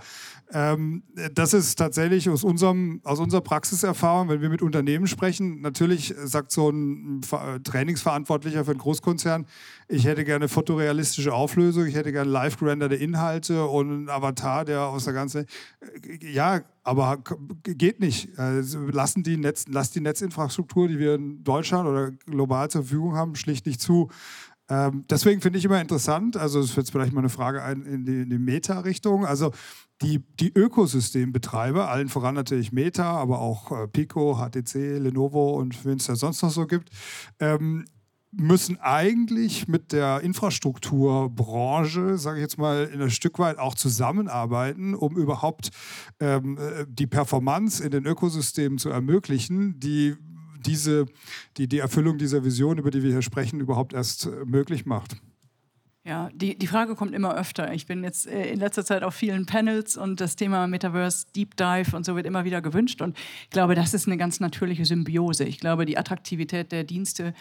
Speaker 4: ähm, das ist tatsächlich aus, unserem, aus unserer Praxiserfahrung, wenn wir mit Unternehmen sprechen, natürlich sagt so ein Trainingsverantwortlicher für einen Großkonzern, ich hätte gerne fotorealistische Auflösung, ich hätte gerne live gerenderte Inhalte und einen Avatar, der aus der ganzen. Ja, aber geht nicht. Also lassen die Netz, lasst die Netzinfrastruktur, die wir in Deutschland oder global zur Verfügung haben, schlicht nicht zu. Ähm, deswegen finde ich immer interessant, also es wird vielleicht mal eine Frage in die, die Meta-Richtung. Also die, die Ökosystembetreiber, allen voran natürlich Meta, aber auch äh, Pico, HTC, Lenovo und wen es da sonst noch so gibt, ähm, müssen eigentlich mit der Infrastrukturbranche, sage ich jetzt mal, in ein Stück weit auch zusammenarbeiten, um überhaupt ähm, äh, die Performance in den Ökosystemen zu ermöglichen, die diese, die, die Erfüllung dieser Vision, über die wir hier sprechen, überhaupt erst äh, möglich macht.
Speaker 5: Ja, die, die Frage kommt immer öfter. Ich bin jetzt äh, in letzter Zeit auf vielen Panels und das Thema Metaverse, Deep Dive und so wird immer wieder gewünscht. Und ich glaube, das ist eine ganz natürliche Symbiose. Ich glaube, die Attraktivität der Dienste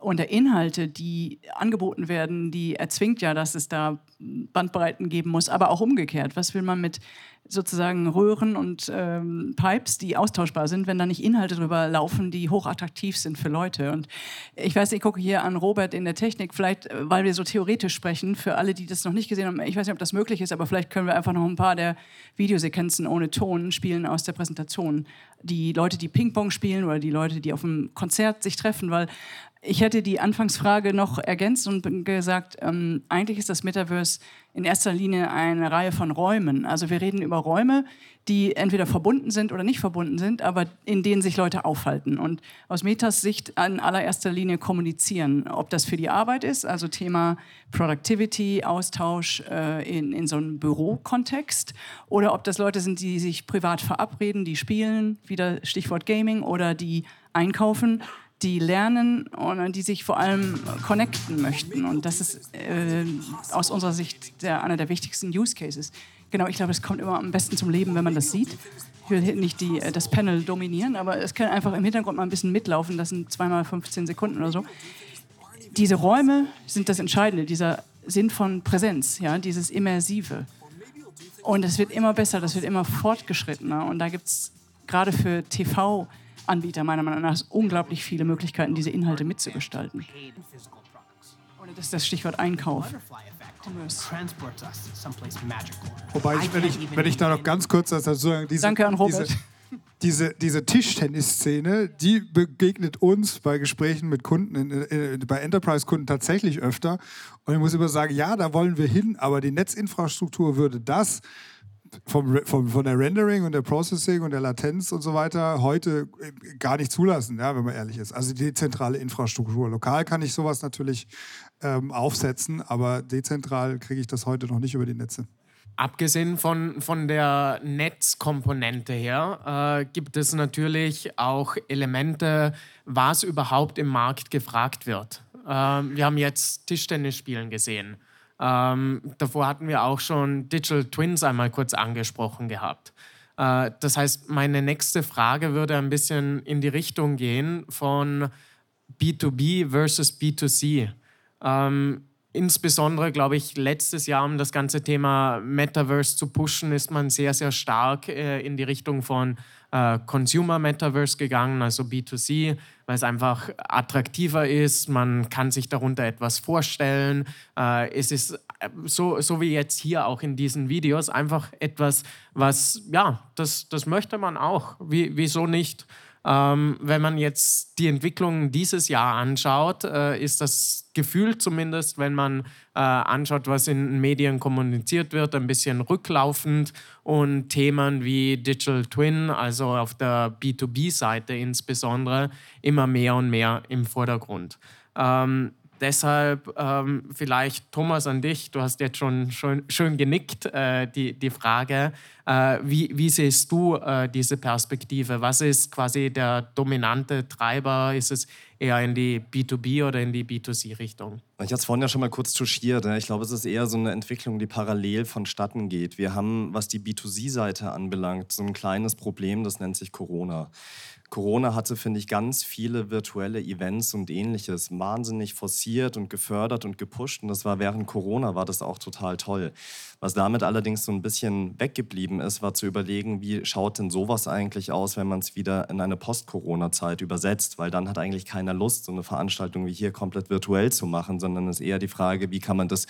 Speaker 5: und der Inhalte, die angeboten werden, die erzwingt ja, dass es da Bandbreiten geben muss, aber auch umgekehrt. Was will man mit sozusagen Röhren und ähm, Pipes, die austauschbar sind, wenn da nicht Inhalte drüber laufen, die hochattraktiv sind für Leute. Und ich weiß, ich gucke hier an Robert in der Technik, vielleicht, äh, weil wir so theoretisch sprechen, für alle, die das noch nicht gesehen haben, ich weiß nicht, ob das möglich ist, aber vielleicht können wir einfach noch ein paar der Videosequenzen ohne Ton spielen aus der Präsentation. Die Leute, die Ping-Pong spielen oder die Leute, die auf einem Konzert sich treffen, weil ich hätte die Anfangsfrage noch ergänzt und gesagt, ähm, eigentlich ist das Metaverse in erster Linie eine Reihe von Räumen. Also wir reden über Räume, die entweder verbunden sind oder nicht verbunden sind, aber in denen sich Leute aufhalten. Und aus Metas Sicht in allererster Linie kommunizieren, ob das für die Arbeit ist, also Thema Productivity, Austausch äh, in, in so einem Bürokontext, oder ob das Leute sind, die sich privat verabreden, die spielen, wieder Stichwort Gaming, oder die einkaufen die lernen und die sich vor allem connecten möchten. Und das ist äh, aus unserer Sicht der, einer der wichtigsten Use Cases. Genau, ich glaube, es kommt immer am besten zum Leben, wenn man das sieht. Ich will nicht die, äh, das Panel dominieren, aber es kann einfach im Hintergrund mal ein bisschen mitlaufen. Das sind zweimal 15 Sekunden oder so. Diese Räume sind das Entscheidende, dieser Sinn von Präsenz, ja, dieses Immersive. Und es wird immer besser, das wird immer fortgeschrittener. Und da gibt es gerade für TV Anbieter meiner Meinung nach unglaublich viele Möglichkeiten, diese Inhalte mitzugestalten. Und das ist das Stichwort Einkauf.
Speaker 4: Wobei, ich, wenn, ich, wenn ich da noch ganz kurz dazu sagen, diese,
Speaker 5: Danke an Robert.
Speaker 4: Diese, diese, diese Tischtennisszene, die begegnet uns bei Gesprächen mit Kunden, in, in, bei Enterprise-Kunden tatsächlich öfter. Und ich muss immer sagen, ja, da wollen wir hin, aber die Netzinfrastruktur würde das vom, vom, von der Rendering und der Processing und der Latenz und so weiter heute äh, gar nicht zulassen, ja, wenn man ehrlich ist. Also dezentrale Infrastruktur. Lokal kann ich sowas natürlich ähm, aufsetzen, aber dezentral kriege ich das heute noch nicht über die Netze.
Speaker 2: Abgesehen von, von der Netzkomponente her, äh, gibt es natürlich auch Elemente, was überhaupt im Markt gefragt wird. Äh, wir haben jetzt Tischtennis spielen gesehen. Ähm, davor hatten wir auch schon Digital Twins einmal kurz angesprochen gehabt. Äh, das heißt, meine nächste Frage würde ein bisschen in die Richtung gehen von B2B versus B2C. Ähm, insbesondere, glaube ich, letztes Jahr, um das ganze Thema Metaverse zu pushen, ist man sehr, sehr stark äh, in die Richtung von äh, Consumer Metaverse gegangen, also B2C, weil es einfach attraktiver ist. Man kann sich darunter etwas vorstellen. Äh, es ist äh, so, so wie jetzt hier auch in diesen Videos einfach etwas, was, ja, das, das möchte man auch. Wie, wieso nicht? Ähm, wenn man jetzt die Entwicklung dieses Jahr anschaut, äh, ist das Gefühl zumindest, wenn man äh, anschaut, was in Medien kommuniziert wird, ein bisschen rücklaufend und Themen wie Digital Twin, also auf der B2B-Seite insbesondere, immer mehr und mehr im Vordergrund. Ähm, Deshalb ähm, vielleicht Thomas an dich, du hast jetzt schon schön, schön genickt, äh, die, die Frage, äh, wie, wie siehst du äh, diese Perspektive? Was ist quasi der dominante Treiber? Ist es eher in die B2B oder in die B2C-Richtung?
Speaker 3: Ich hatte es vorhin ja schon mal kurz touchiert. Ich glaube, es ist eher so eine Entwicklung, die parallel vonstatten geht. Wir haben, was die B2C-Seite anbelangt, so ein kleines Problem, das nennt sich Corona. Corona hatte, finde ich, ganz viele virtuelle Events und ähnliches wahnsinnig forciert und gefördert und gepusht. Und das war während Corona war das auch total toll. Was damit allerdings so ein bisschen weggeblieben ist, war zu überlegen, wie schaut denn sowas eigentlich aus, wenn man es wieder in eine Post-Corona-Zeit übersetzt, weil dann hat eigentlich keiner Lust, so eine Veranstaltung wie hier komplett virtuell zu machen, sondern es ist eher die Frage, wie kann man das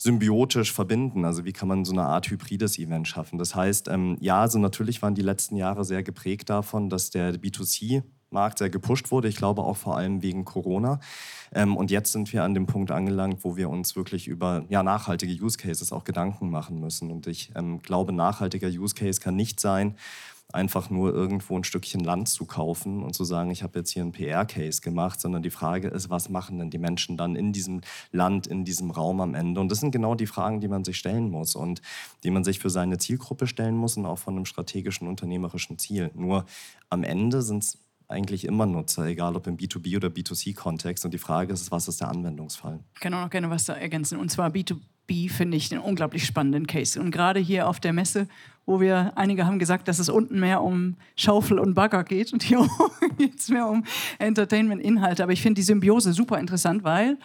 Speaker 3: symbiotisch verbinden. Also wie kann man so eine Art hybrides Event schaffen? Das heißt, ähm, ja, also natürlich waren die letzten Jahre sehr geprägt davon, dass der B2C Markt sehr gepusht wurde. Ich glaube auch vor allem wegen Corona. Ähm, und jetzt sind wir an dem Punkt angelangt, wo wir uns wirklich über ja, nachhaltige Use Cases auch Gedanken machen müssen. Und ich ähm, glaube, nachhaltiger Use Case kann nicht sein, einfach nur irgendwo ein Stückchen Land zu kaufen und zu sagen, ich habe jetzt hier einen PR-Case gemacht, sondern die Frage ist, was machen denn die Menschen dann in diesem Land, in diesem Raum am Ende? Und das sind genau die Fragen, die man sich stellen muss und die man sich für seine Zielgruppe stellen muss und auch von einem strategischen unternehmerischen Ziel. Nur am Ende sind es eigentlich immer Nutzer, egal ob im B2B oder B2C-Kontext. Und die Frage ist, was ist der Anwendungsfall?
Speaker 5: Ich kann auch noch gerne was da ergänzen. Und zwar B2B finde ich einen unglaublich spannenden Case. Und gerade hier auf der Messe, wo wir, einige haben gesagt, dass es unten mehr um Schaufel und Bagger geht und hier geht es mehr um Entertainment-Inhalte. Aber ich finde die Symbiose super interessant, weil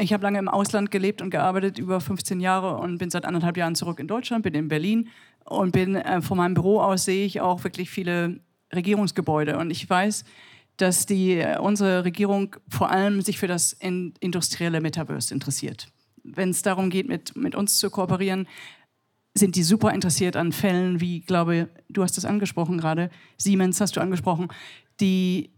Speaker 5: ich habe lange im Ausland gelebt und gearbeitet, über 15 Jahre und bin seit anderthalb Jahren zurück in Deutschland, bin in Berlin und bin äh, von meinem Büro aus sehe ich auch wirklich viele Regierungsgebäude. Und ich weiß, dass die, äh, unsere Regierung vor allem sich für das in, industrielle Metaverse interessiert. Wenn es darum geht, mit, mit uns zu kooperieren, sind die super interessiert an Fällen wie, glaube du hast es angesprochen gerade, Siemens hast du angesprochen, die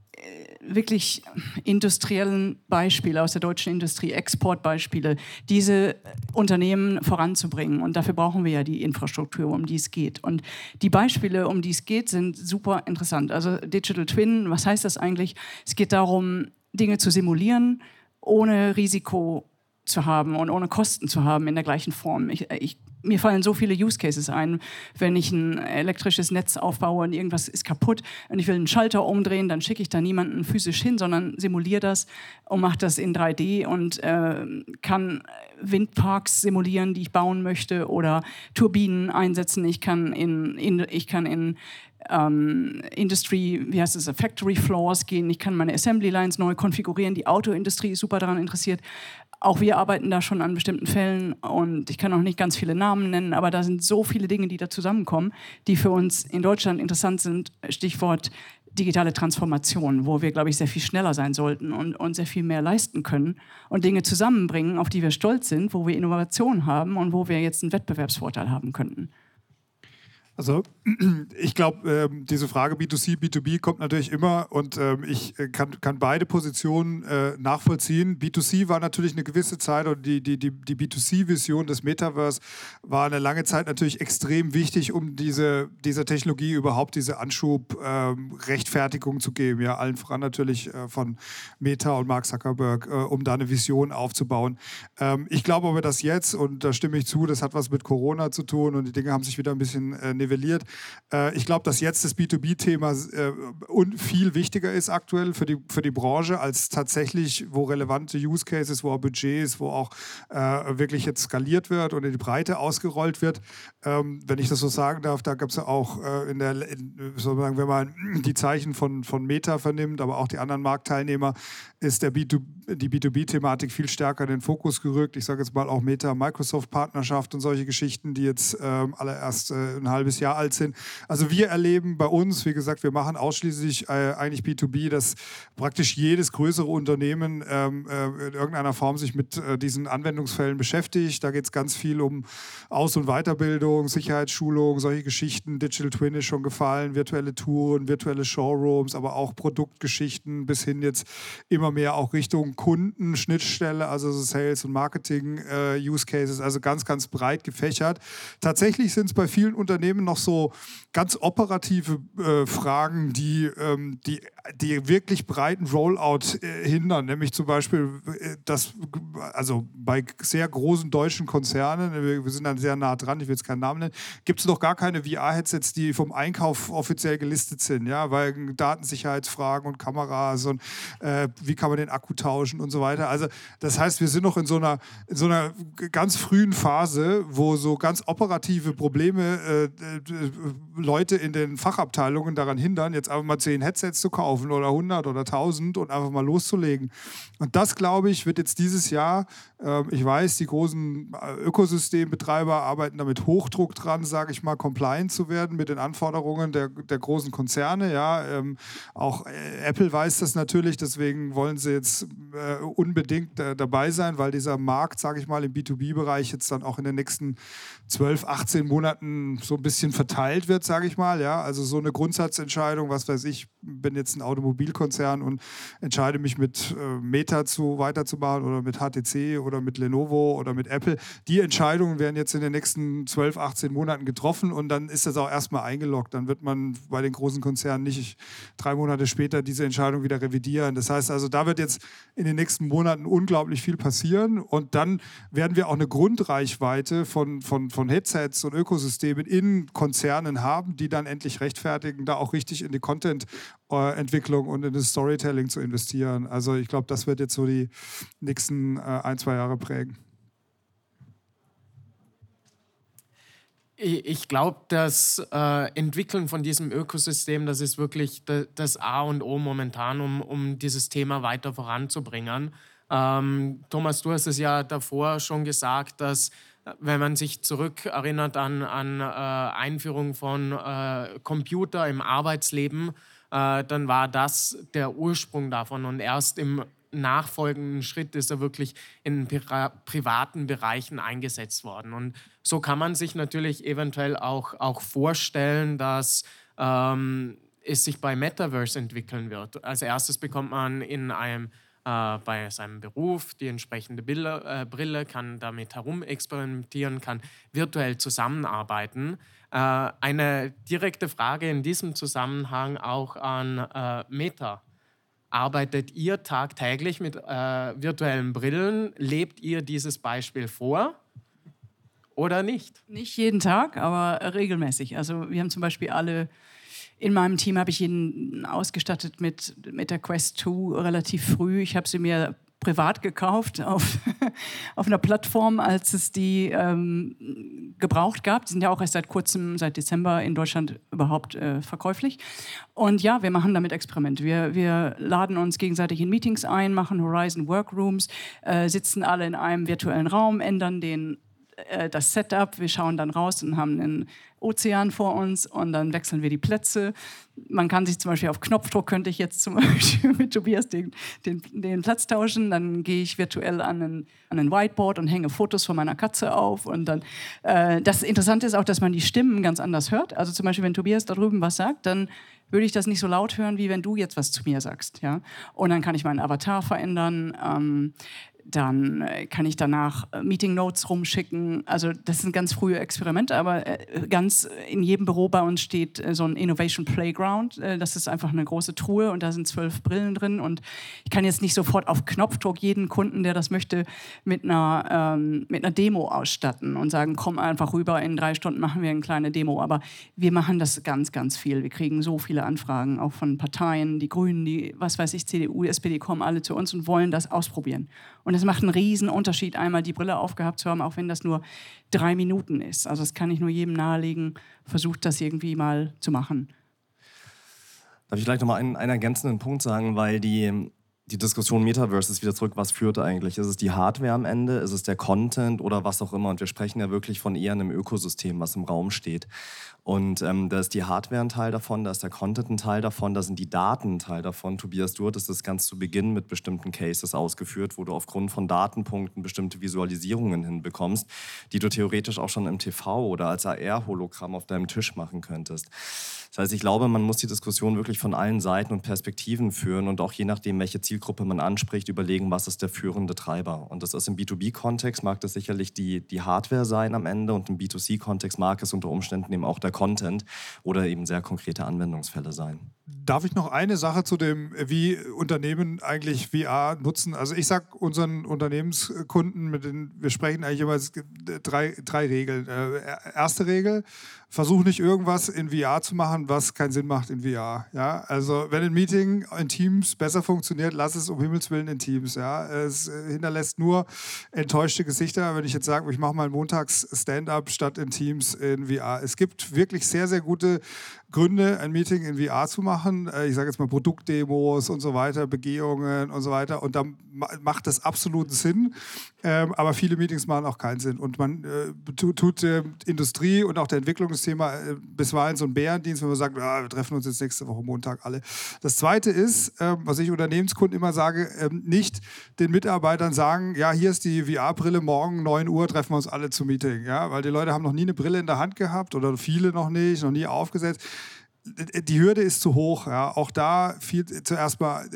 Speaker 5: wirklich industriellen Beispiele aus der deutschen Industrie, Exportbeispiele, diese Unternehmen voranzubringen. Und dafür brauchen wir ja die Infrastruktur, um die es geht. Und die Beispiele, um die es geht, sind super interessant. Also Digital Twin, was heißt das eigentlich? Es geht darum, Dinge zu simulieren, ohne Risiko zu haben und ohne Kosten zu haben in der gleichen Form. Ich, ich mir fallen so viele Use Cases ein. Wenn ich ein elektrisches Netz aufbaue und irgendwas ist kaputt und ich will einen Schalter umdrehen, dann schicke ich da niemanden physisch hin, sondern simuliere das und mache das in 3D und äh, kann Windparks simulieren, die ich bauen möchte oder Turbinen einsetzen. Ich kann in, in ich kann in ähm, Industry, wie heißt es, Factory Floors gehen. Ich kann meine Assembly Lines neu konfigurieren. Die Autoindustrie ist super daran interessiert. Auch wir arbeiten da schon an bestimmten Fällen und ich kann auch nicht ganz viele Namen nennen, aber da sind so viele Dinge, die da zusammenkommen, die für uns in Deutschland interessant sind. Stichwort digitale Transformation, wo wir, glaube ich, sehr viel schneller sein sollten und, und sehr viel mehr leisten können und Dinge zusammenbringen, auf die wir stolz sind, wo wir Innovation haben und wo wir jetzt einen Wettbewerbsvorteil haben könnten.
Speaker 4: Also ich glaube, ähm, diese Frage B2C, B2B kommt natürlich immer und ähm, ich äh, kann, kann beide Positionen äh, nachvollziehen. B2C war natürlich eine gewisse Zeit und die, die, die, die B2C-Vision des Metaverse war eine lange Zeit natürlich extrem wichtig, um diese, dieser Technologie überhaupt diese Anschub-Rechtfertigung ähm, zu geben. Ja, allen voran natürlich äh, von Meta und Mark Zuckerberg, äh, um da eine Vision aufzubauen. Ähm, ich glaube aber, dass jetzt, und da stimme ich zu, das hat was mit Corona zu tun und die Dinge haben sich wieder ein bisschen äh, nivelliert. Äh, ich glaube, dass jetzt das B2B-Thema äh, viel wichtiger ist aktuell für die, für die Branche als tatsächlich, wo relevante Use Cases, wo auch Budgets, wo auch äh, wirklich jetzt skaliert wird und in die Breite ausgerollt wird. Ähm, wenn ich das so sagen darf, da gab es ja auch äh, in der, in, sozusagen, wenn man die Zeichen von, von Meta vernimmt, aber auch die anderen Marktteilnehmer, ist der B2, die B2B-Thematik viel stärker in den Fokus gerückt. Ich sage jetzt mal auch Meta-Microsoft-Partnerschaft und solche Geschichten, die jetzt ähm, alle äh, ein halbes Jahr alt sind. Also wir erleben bei uns, wie gesagt, wir machen ausschließlich äh, eigentlich B2B, dass praktisch jedes größere Unternehmen ähm, äh, in irgendeiner Form sich mit äh, diesen Anwendungsfällen beschäftigt. Da geht es ganz viel um Aus- und Weiterbildung, Sicherheitsschulung, solche Geschichten. Digital Twin ist schon gefallen, virtuelle Touren, virtuelle Showrooms, aber auch Produktgeschichten bis hin jetzt immer mehr auch Richtung Kundenschnittstelle, also so Sales und Marketing äh, Use Cases, also ganz, ganz breit gefächert. Tatsächlich sind es bei vielen Unternehmen noch so ganz operative äh, Fragen, die, ähm, die, die wirklich breiten Rollout äh, hindern, nämlich zum Beispiel, äh, dass also bei sehr großen deutschen Konzernen, wir, wir sind dann sehr nah dran, ich will jetzt keinen Namen nennen, gibt es noch gar keine VR-Headsets, die vom Einkauf offiziell gelistet sind, ja, weil Datensicherheitsfragen und Kameras und äh, wie kann man den Akku tauschen und so weiter. Also das heißt, wir sind noch in so einer, in so einer ganz frühen Phase, wo so ganz operative Probleme äh, äh Leute in den Fachabteilungen daran hindern, jetzt einfach mal zehn Headsets zu kaufen oder 100 oder 1000 und einfach mal loszulegen. Und das, glaube ich, wird jetzt dieses Jahr, äh, ich weiß, die großen äh, Ökosystembetreiber arbeiten damit Hochdruck dran, sage ich mal, compliant zu werden mit den Anforderungen der, der großen Konzerne. Ja, ähm, auch äh, Apple weiß das natürlich, deswegen wollen sie jetzt äh, unbedingt äh, dabei sein, weil dieser Markt, sage ich mal, im B2B-Bereich jetzt dann auch in den nächsten 12, 18 Monaten so ein bisschen verteilt wird, sage ich mal. Ja, also so eine Grundsatzentscheidung, was weiß ich, bin jetzt ein Automobilkonzern und entscheide mich mit äh, Meta zu weiterzumachen oder mit HTC oder mit Lenovo oder mit Apple. Die Entscheidungen werden jetzt in den nächsten 12, 18 Monaten getroffen und dann ist das auch erstmal eingeloggt. Dann wird man bei den großen Konzernen nicht drei Monate später diese Entscheidung wieder revidieren. Das heißt also, da wird jetzt in den nächsten Monaten unglaublich viel passieren und dann werden wir auch eine Grundreichweite von, von, von Headsets und Ökosystemen in Konzernen haben, die dann endlich rechtfertigen, da auch richtig in die Content-Entwicklung und in das Storytelling zu investieren. Also ich glaube, das wird jetzt so die nächsten äh, ein, zwei Jahre prägen.
Speaker 2: Ich glaube, das äh, Entwickeln von diesem Ökosystem, das ist wirklich das A und O momentan, um, um dieses Thema weiter voranzubringen. Ähm, Thomas, du hast es ja davor schon gesagt, dass wenn man sich zurückerinnert an, an äh, Einführung von äh, Computer im Arbeitsleben, äh, dann war das der Ursprung davon. Und erst im nachfolgenden Schritt ist er wirklich in pri privaten Bereichen eingesetzt worden. Und so kann man sich natürlich eventuell auch, auch vorstellen, dass ähm, es sich bei Metaverse entwickeln wird. Als erstes bekommt man in einem äh, bei seinem Beruf die entsprechende Brille, äh, Brille, kann damit herumexperimentieren, kann virtuell zusammenarbeiten. Äh, eine direkte Frage in diesem Zusammenhang auch an äh, Meta. Arbeitet ihr tagtäglich mit äh, virtuellen Brillen? Lebt ihr dieses Beispiel vor? Oder nicht?
Speaker 5: Nicht jeden Tag, aber regelmäßig. Also wir haben zum Beispiel alle in meinem Team habe ich ihn ausgestattet mit, mit der Quest 2 relativ früh. Ich habe sie mir privat gekauft auf, auf einer Plattform, als es die ähm, gebraucht gab. Die sind ja auch erst seit kurzem, seit Dezember in Deutschland überhaupt äh, verkäuflich. Und ja, wir machen damit Experimente. Wir, wir laden uns gegenseitig in Meetings ein, machen Horizon Workrooms, äh, sitzen alle in einem virtuellen Raum, ändern den äh, das Setup. Wir schauen dann raus und haben einen Ozean vor uns und dann wechseln wir die Plätze. Man kann sich zum Beispiel auf Knopfdruck, könnte ich jetzt zum Beispiel mit Tobias den, den, den Platz tauschen. Dann gehe ich virtuell an ein an ein Whiteboard und hänge Fotos von meiner Katze auf. Und dann, äh, das Interessante ist auch, dass man die Stimmen ganz anders hört. Also zum Beispiel, wenn Tobias da drüben was sagt, dann würde ich das nicht so laut hören, wie wenn du jetzt was zu mir sagst. Ja? Und dann kann ich meinen Avatar verändern. Ähm, dann äh, kann ich danach äh, Meeting Notes rumschicken. Also das sind ganz frühe Experimente, aber äh, ganz in jedem Büro bei uns steht so ein Innovation Playground. Das ist einfach eine große Truhe und da sind zwölf Brillen drin und ich kann jetzt nicht sofort auf Knopfdruck jeden Kunden, der das möchte, mit einer, ähm, mit einer Demo ausstatten und sagen, komm einfach rüber, in drei Stunden machen wir eine kleine Demo. Aber wir machen das ganz, ganz viel. Wir kriegen so viele Anfragen, auch von Parteien, die Grünen, die, was weiß ich, CDU, SPD kommen alle zu uns und wollen das ausprobieren. Und es macht einen riesen Unterschied, einmal die Brille aufgehabt zu haben, auch wenn das nur drei Minuten ist. Also das kann ich nur jedem nahelegen, versucht das irgendwie mal zu machen.
Speaker 3: Darf ich vielleicht noch mal einen, einen ergänzenden Punkt sagen, weil die die Diskussion Metaverse ist wieder zurück, was führt eigentlich? Ist es die Hardware am Ende? Ist es der Content oder was auch immer? Und wir sprechen ja wirklich von eher einem Ökosystem, was im Raum steht. Und ähm, da ist die Hardware ein Teil davon, da ist der Content ein Teil davon, da sind die Daten ein Teil davon. Tobias, du hattest das ganz zu Beginn mit bestimmten Cases ausgeführt, wo du aufgrund von Datenpunkten bestimmte Visualisierungen hinbekommst, die du theoretisch auch schon im TV oder als AR-Hologramm auf deinem Tisch machen könntest. Das heißt, ich glaube, man muss die Diskussion wirklich von allen Seiten und Perspektiven führen und auch je nachdem, welche Zielgruppe man anspricht, überlegen, was ist der führende Treiber. Und das ist im B2B-Kontext, mag das sicherlich die, die Hardware sein am Ende und im B2C-Kontext mag es unter Umständen eben auch der Content oder eben sehr konkrete Anwendungsfälle sein.
Speaker 4: Darf ich noch eine Sache zu dem, wie Unternehmen eigentlich VR nutzen? Also ich sage unseren Unternehmenskunden, mit denen wir sprechen eigentlich immer drei, drei Regeln. Äh, erste Regel, versuch nicht irgendwas in VR zu machen, was keinen Sinn macht in VR. Ja? Also wenn ein Meeting in Teams besser funktioniert, lass es um Himmels Willen in Teams. Ja? Es hinterlässt nur enttäuschte Gesichter, wenn ich jetzt sage, ich mache mal montags Stand-up statt in Teams in VR. Es gibt wirklich sehr, sehr gute Gründe, ein Meeting in VR zu machen. Äh, ich sage jetzt mal Produktdemos und so weiter, Begehungen und so weiter. Und dann macht das absoluten Sinn. Ähm, aber viele Meetings machen auch keinen Sinn. Und man äh, tut, äh, Industrie und auch der Entwicklungsthema äh, bisweilen so einen Bärendienst, wenn man sagt, ah, wir treffen uns jetzt nächste Woche Montag alle. Das Zweite ist, ähm, was ich Unternehmenskunden immer sage, ähm, nicht den Mitarbeitern sagen, ja, hier ist die VR-Brille, morgen 9 Uhr treffen wir uns alle zum Meeting. Ja? Weil die Leute haben noch nie eine Brille in der Hand gehabt oder viele noch nicht, noch nie aufgesetzt die Hürde ist zu hoch. Ja. Auch da viel, zuerst mal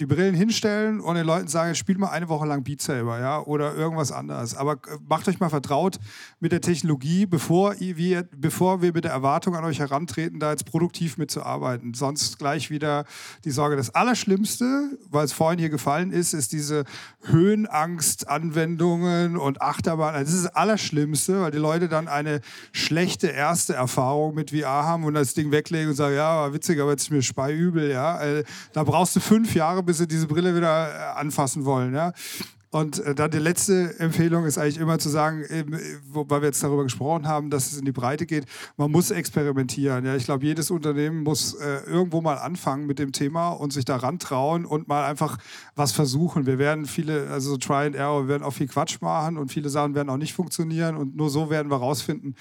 Speaker 4: die Brillen hinstellen und den Leuten sagen, spielt mal eine Woche lang Beat Saber ja, oder irgendwas anderes. Aber äh, macht euch mal vertraut mit der Technologie, bevor wir, bevor wir mit der Erwartung an euch herantreten, da jetzt produktiv mitzuarbeiten. Sonst gleich wieder die Sorge. Das Allerschlimmste, weil es vorhin hier gefallen ist, ist diese Höhenangst-Anwendungen und Achterbahn. Also das ist das Allerschlimmste, weil die Leute dann eine schlechte erste Erfahrung mit VR haben und das Ding weg weglege und sage, ja, war witzig, aber jetzt ist mir speiübel, ja. Äh, da brauchst du fünf Jahre, bis sie diese Brille wieder äh, anfassen wollen, ja. Und äh, dann die letzte Empfehlung ist eigentlich immer zu sagen, weil wir jetzt darüber gesprochen haben, dass es in die Breite geht, man muss experimentieren. Ja, ich glaube, jedes Unternehmen muss äh, irgendwo mal anfangen mit dem Thema und sich daran trauen und mal einfach was versuchen. Wir werden viele, also so Try and Error, wir werden auch viel Quatsch machen und viele Sachen werden auch nicht funktionieren und nur so werden wir rausfinden,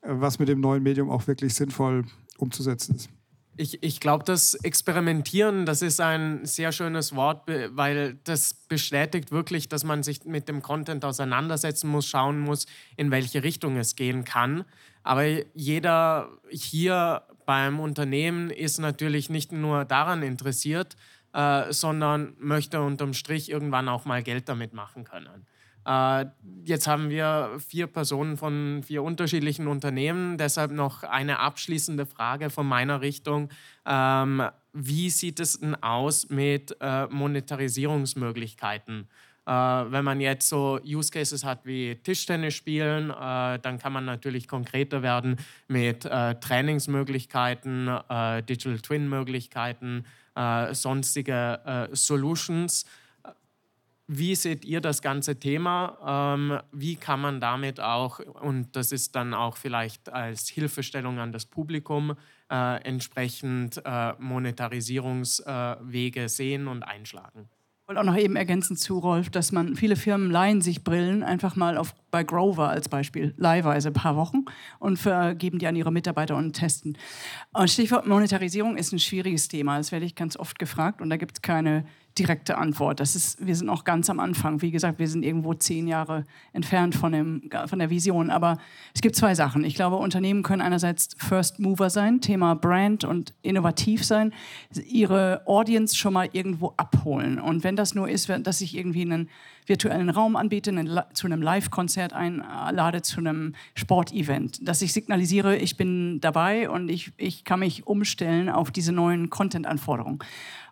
Speaker 4: was mit dem neuen Medium auch wirklich sinnvoll umzusetzen ist.
Speaker 2: Ich, ich glaube, das Experimentieren, das ist ein sehr schönes Wort, weil das bestätigt wirklich, dass man sich mit dem Content auseinandersetzen muss, schauen muss, in welche Richtung es gehen kann. Aber jeder hier beim Unternehmen ist natürlich nicht nur daran interessiert, äh, sondern möchte unterm Strich irgendwann auch mal Geld damit machen können. Äh, jetzt haben wir vier Personen von vier unterschiedlichen Unternehmen. Deshalb noch eine abschließende Frage von meiner Richtung. Ähm, wie sieht es denn aus mit äh, Monetarisierungsmöglichkeiten? Äh, wenn man jetzt so Use Cases hat wie Tischtennis spielen, dann kann man natürlich konkreter werden mit Trainingsmöglichkeiten, Digital Twin Möglichkeiten, sonstige Solutions. Wie seht ihr das ganze Thema? Ähm, wie kann man damit auch, und das ist dann auch vielleicht als Hilfestellung an das Publikum, äh, entsprechend äh, Monetarisierungswege äh, sehen und einschlagen?
Speaker 5: wollte auch noch eben ergänzen zu Rolf, dass man viele Firmen leihen sich Brillen einfach mal auf, bei Grover als Beispiel leihweise ein paar Wochen und vergeben die an ihre Mitarbeiter und testen. Und Stichwort Monetarisierung ist ein schwieriges Thema. Das werde ich ganz oft gefragt und da gibt es keine direkte Antwort. Das ist, wir sind noch ganz am Anfang. Wie gesagt, wir sind irgendwo zehn Jahre entfernt von, dem, von der Vision. Aber es gibt zwei Sachen. Ich glaube, Unternehmen können einerseits First Mover sein, Thema Brand und innovativ sein, ihre Audience schon mal irgendwo abholen. Und wenn das nur ist, dass ich irgendwie einen virtuellen Raum anbiete, zu einem Live-Konzert einlade, zu einem Sportevent, dass ich signalisiere, ich bin dabei und ich, ich kann mich umstellen auf diese neuen Content-Anforderungen.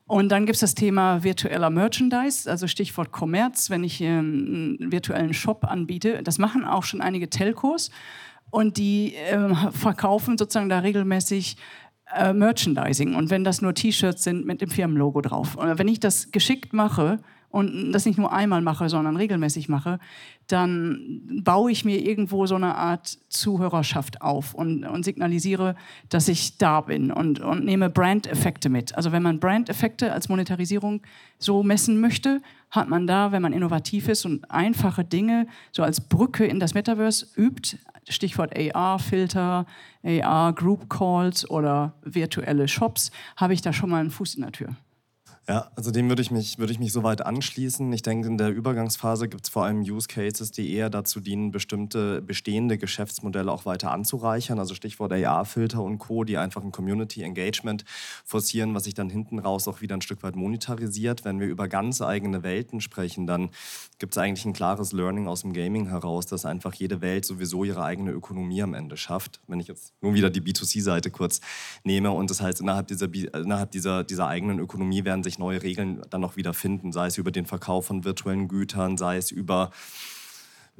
Speaker 5: Und dann gibt es das Thema virtueller Merchandise, also Stichwort Kommerz, wenn ich einen virtuellen Shop anbiete. Das machen auch schon einige Telcos und die äh, verkaufen sozusagen da regelmäßig äh, Merchandising. Und wenn das nur T-Shirts sind mit dem Firmenlogo drauf. Und wenn ich das geschickt mache, und das nicht nur einmal mache, sondern regelmäßig mache, dann baue ich mir irgendwo so eine Art Zuhörerschaft auf und, und signalisiere, dass ich da bin und, und nehme Brand-Effekte mit. Also wenn man Brand-Effekte als Monetarisierung so messen möchte, hat man da, wenn man innovativ ist und einfache Dinge so als Brücke in das Metaverse übt, Stichwort AR-Filter, AR-Group-Calls oder virtuelle Shops, habe ich da schon mal einen Fuß in der Tür.
Speaker 3: Ja, also dem würde ich mich, würde ich mich soweit anschließen. Ich denke, in der Übergangsphase gibt es vor allem Use Cases, die eher dazu dienen, bestimmte bestehende Geschäftsmodelle auch weiter anzureichern. Also Stichwort AR-Filter und Co., die einfach ein Community Engagement forcieren, was sich dann hinten raus auch wieder ein Stück weit monetarisiert. Wenn wir über ganz eigene Welten sprechen, dann gibt es eigentlich ein klares Learning aus dem Gaming heraus, dass einfach jede Welt sowieso ihre eigene Ökonomie am Ende schafft. Wenn ich jetzt nur wieder die B2C-Seite kurz nehme und das heißt, innerhalb dieser, innerhalb dieser, dieser eigenen Ökonomie werden sich neue Regeln dann noch wieder finden, sei es über den Verkauf von virtuellen Gütern, sei es über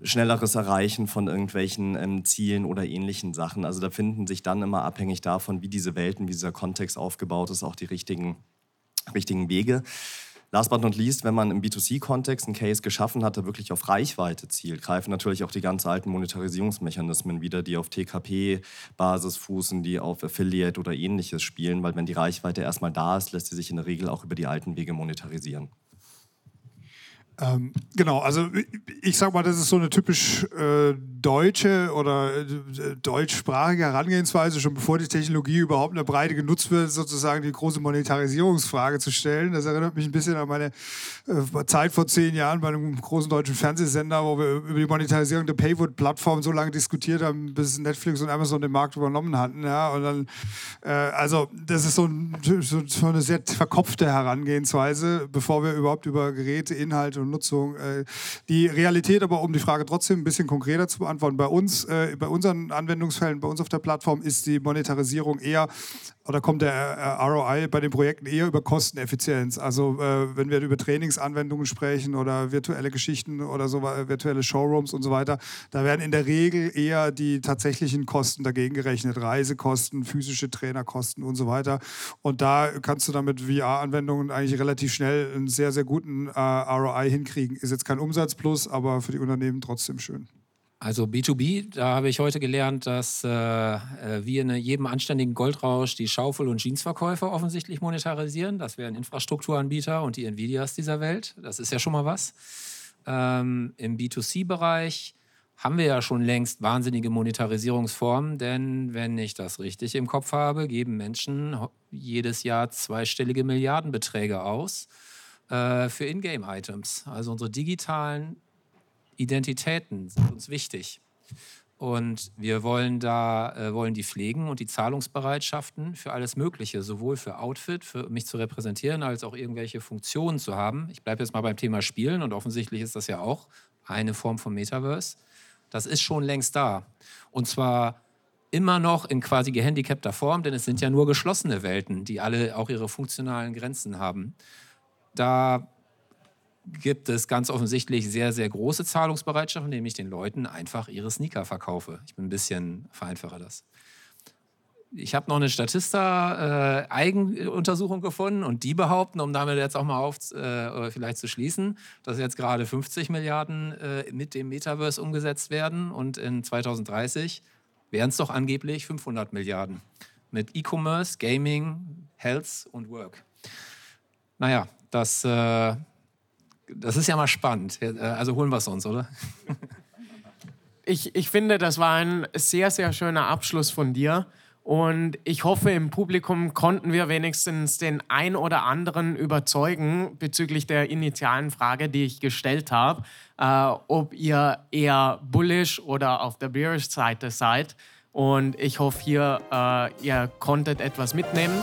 Speaker 3: schnelleres Erreichen von irgendwelchen ähm, Zielen oder ähnlichen Sachen. Also da finden sich dann immer abhängig davon, wie diese Welten, wie dieser Kontext aufgebaut ist, auch die richtigen, richtigen Wege. Last but not least, wenn man im B2C-Kontext einen Case geschaffen hat, der wirklich auf Reichweite zielt, greifen natürlich auch die ganz alten Monetarisierungsmechanismen wieder, die auf TKP-Basis fußen, die auf Affiliate oder ähnliches spielen, weil wenn die Reichweite erstmal da ist, lässt sie sich in der Regel auch über die alten Wege monetarisieren.
Speaker 4: Ähm, genau, also ich sag mal, das ist so eine typisch äh, deutsche oder äh, deutschsprachige Herangehensweise, schon bevor die Technologie überhaupt eine Breite genutzt wird, sozusagen die große Monetarisierungsfrage zu stellen. Das erinnert mich ein bisschen an meine äh, Zeit vor zehn Jahren bei einem großen deutschen Fernsehsender, wo wir über die Monetarisierung der Paywood-Plattform so lange diskutiert haben, bis Netflix und Amazon den Markt übernommen hatten. Ja? Und dann, äh, also das ist so, ein, so eine sehr verkopfte Herangehensweise, bevor wir überhaupt über Geräte, Inhalte und Nutzung. Äh, die Realität aber, um die Frage trotzdem ein bisschen konkreter zu beantworten, bei uns, äh, bei unseren Anwendungsfällen, bei uns auf der Plattform ist die Monetarisierung eher oder kommt der äh, ROI bei den Projekten eher über Kosteneffizienz. Also wenn wir über Trainingsanwendungen sprechen oder virtuelle Geschichten oder so virtuelle Showrooms und so weiter, da werden in der Regel eher die tatsächlichen Kosten dagegen gerechnet, Reisekosten, physische Trainerkosten und so weiter. Und da kannst du dann mit VR-Anwendungen eigentlich relativ schnell einen sehr, sehr guten äh, ROI hinkriegen. Ist jetzt kein Umsatzplus, aber für die Unternehmen trotzdem schön.
Speaker 6: Also B2B, da habe ich heute gelernt, dass äh, äh, wir in jedem anständigen Goldrausch die Schaufel- und Jeansverkäufer offensichtlich monetarisieren. Das wären Infrastrukturanbieter und die Nvidias dieser Welt. Das ist ja schon mal was. Ähm, Im B2C-Bereich haben wir ja schon längst wahnsinnige Monetarisierungsformen, denn wenn ich das richtig im Kopf habe, geben Menschen jedes Jahr zweistellige Milliardenbeträge aus äh, für Ingame-Items. Also unsere digitalen Identitäten sind uns wichtig. Und wir wollen da, äh, wollen die pflegen und die Zahlungsbereitschaften für alles Mögliche, sowohl für Outfit, für mich zu repräsentieren, als auch irgendwelche Funktionen zu haben. Ich bleibe jetzt mal beim Thema Spielen und offensichtlich ist das ja auch eine Form von Metaverse. Das ist schon längst da. Und zwar immer noch in quasi gehandicapter Form, denn es sind ja nur geschlossene Welten, die alle auch ihre funktionalen Grenzen haben. Da gibt es ganz offensichtlich sehr, sehr große Zahlungsbereitschaft, indem ich den Leuten einfach ihre Sneaker verkaufe. Ich bin ein bisschen vereinfache das. Ich habe noch eine Statista-Eigenuntersuchung äh, gefunden und die behaupten, um damit jetzt auch mal auf, äh, vielleicht zu schließen, dass jetzt gerade 50 Milliarden äh, mit dem Metaverse umgesetzt werden und in 2030 wären es doch angeblich 500 Milliarden mit E-Commerce, Gaming, Health und Work. Naja, das äh, das ist ja mal spannend. Äh, also holen wir es uns, oder?
Speaker 2: Ich, ich finde, das war ein sehr, sehr schöner Abschluss von dir. Und ich hoffe, im Publikum konnten wir wenigstens den ein oder anderen überzeugen bezüglich der initialen Frage, die ich gestellt habe, äh, ob ihr eher bullish oder auf der bearish Seite seid. Und ich hoffe, hier, äh, ihr konntet etwas mitnehmen.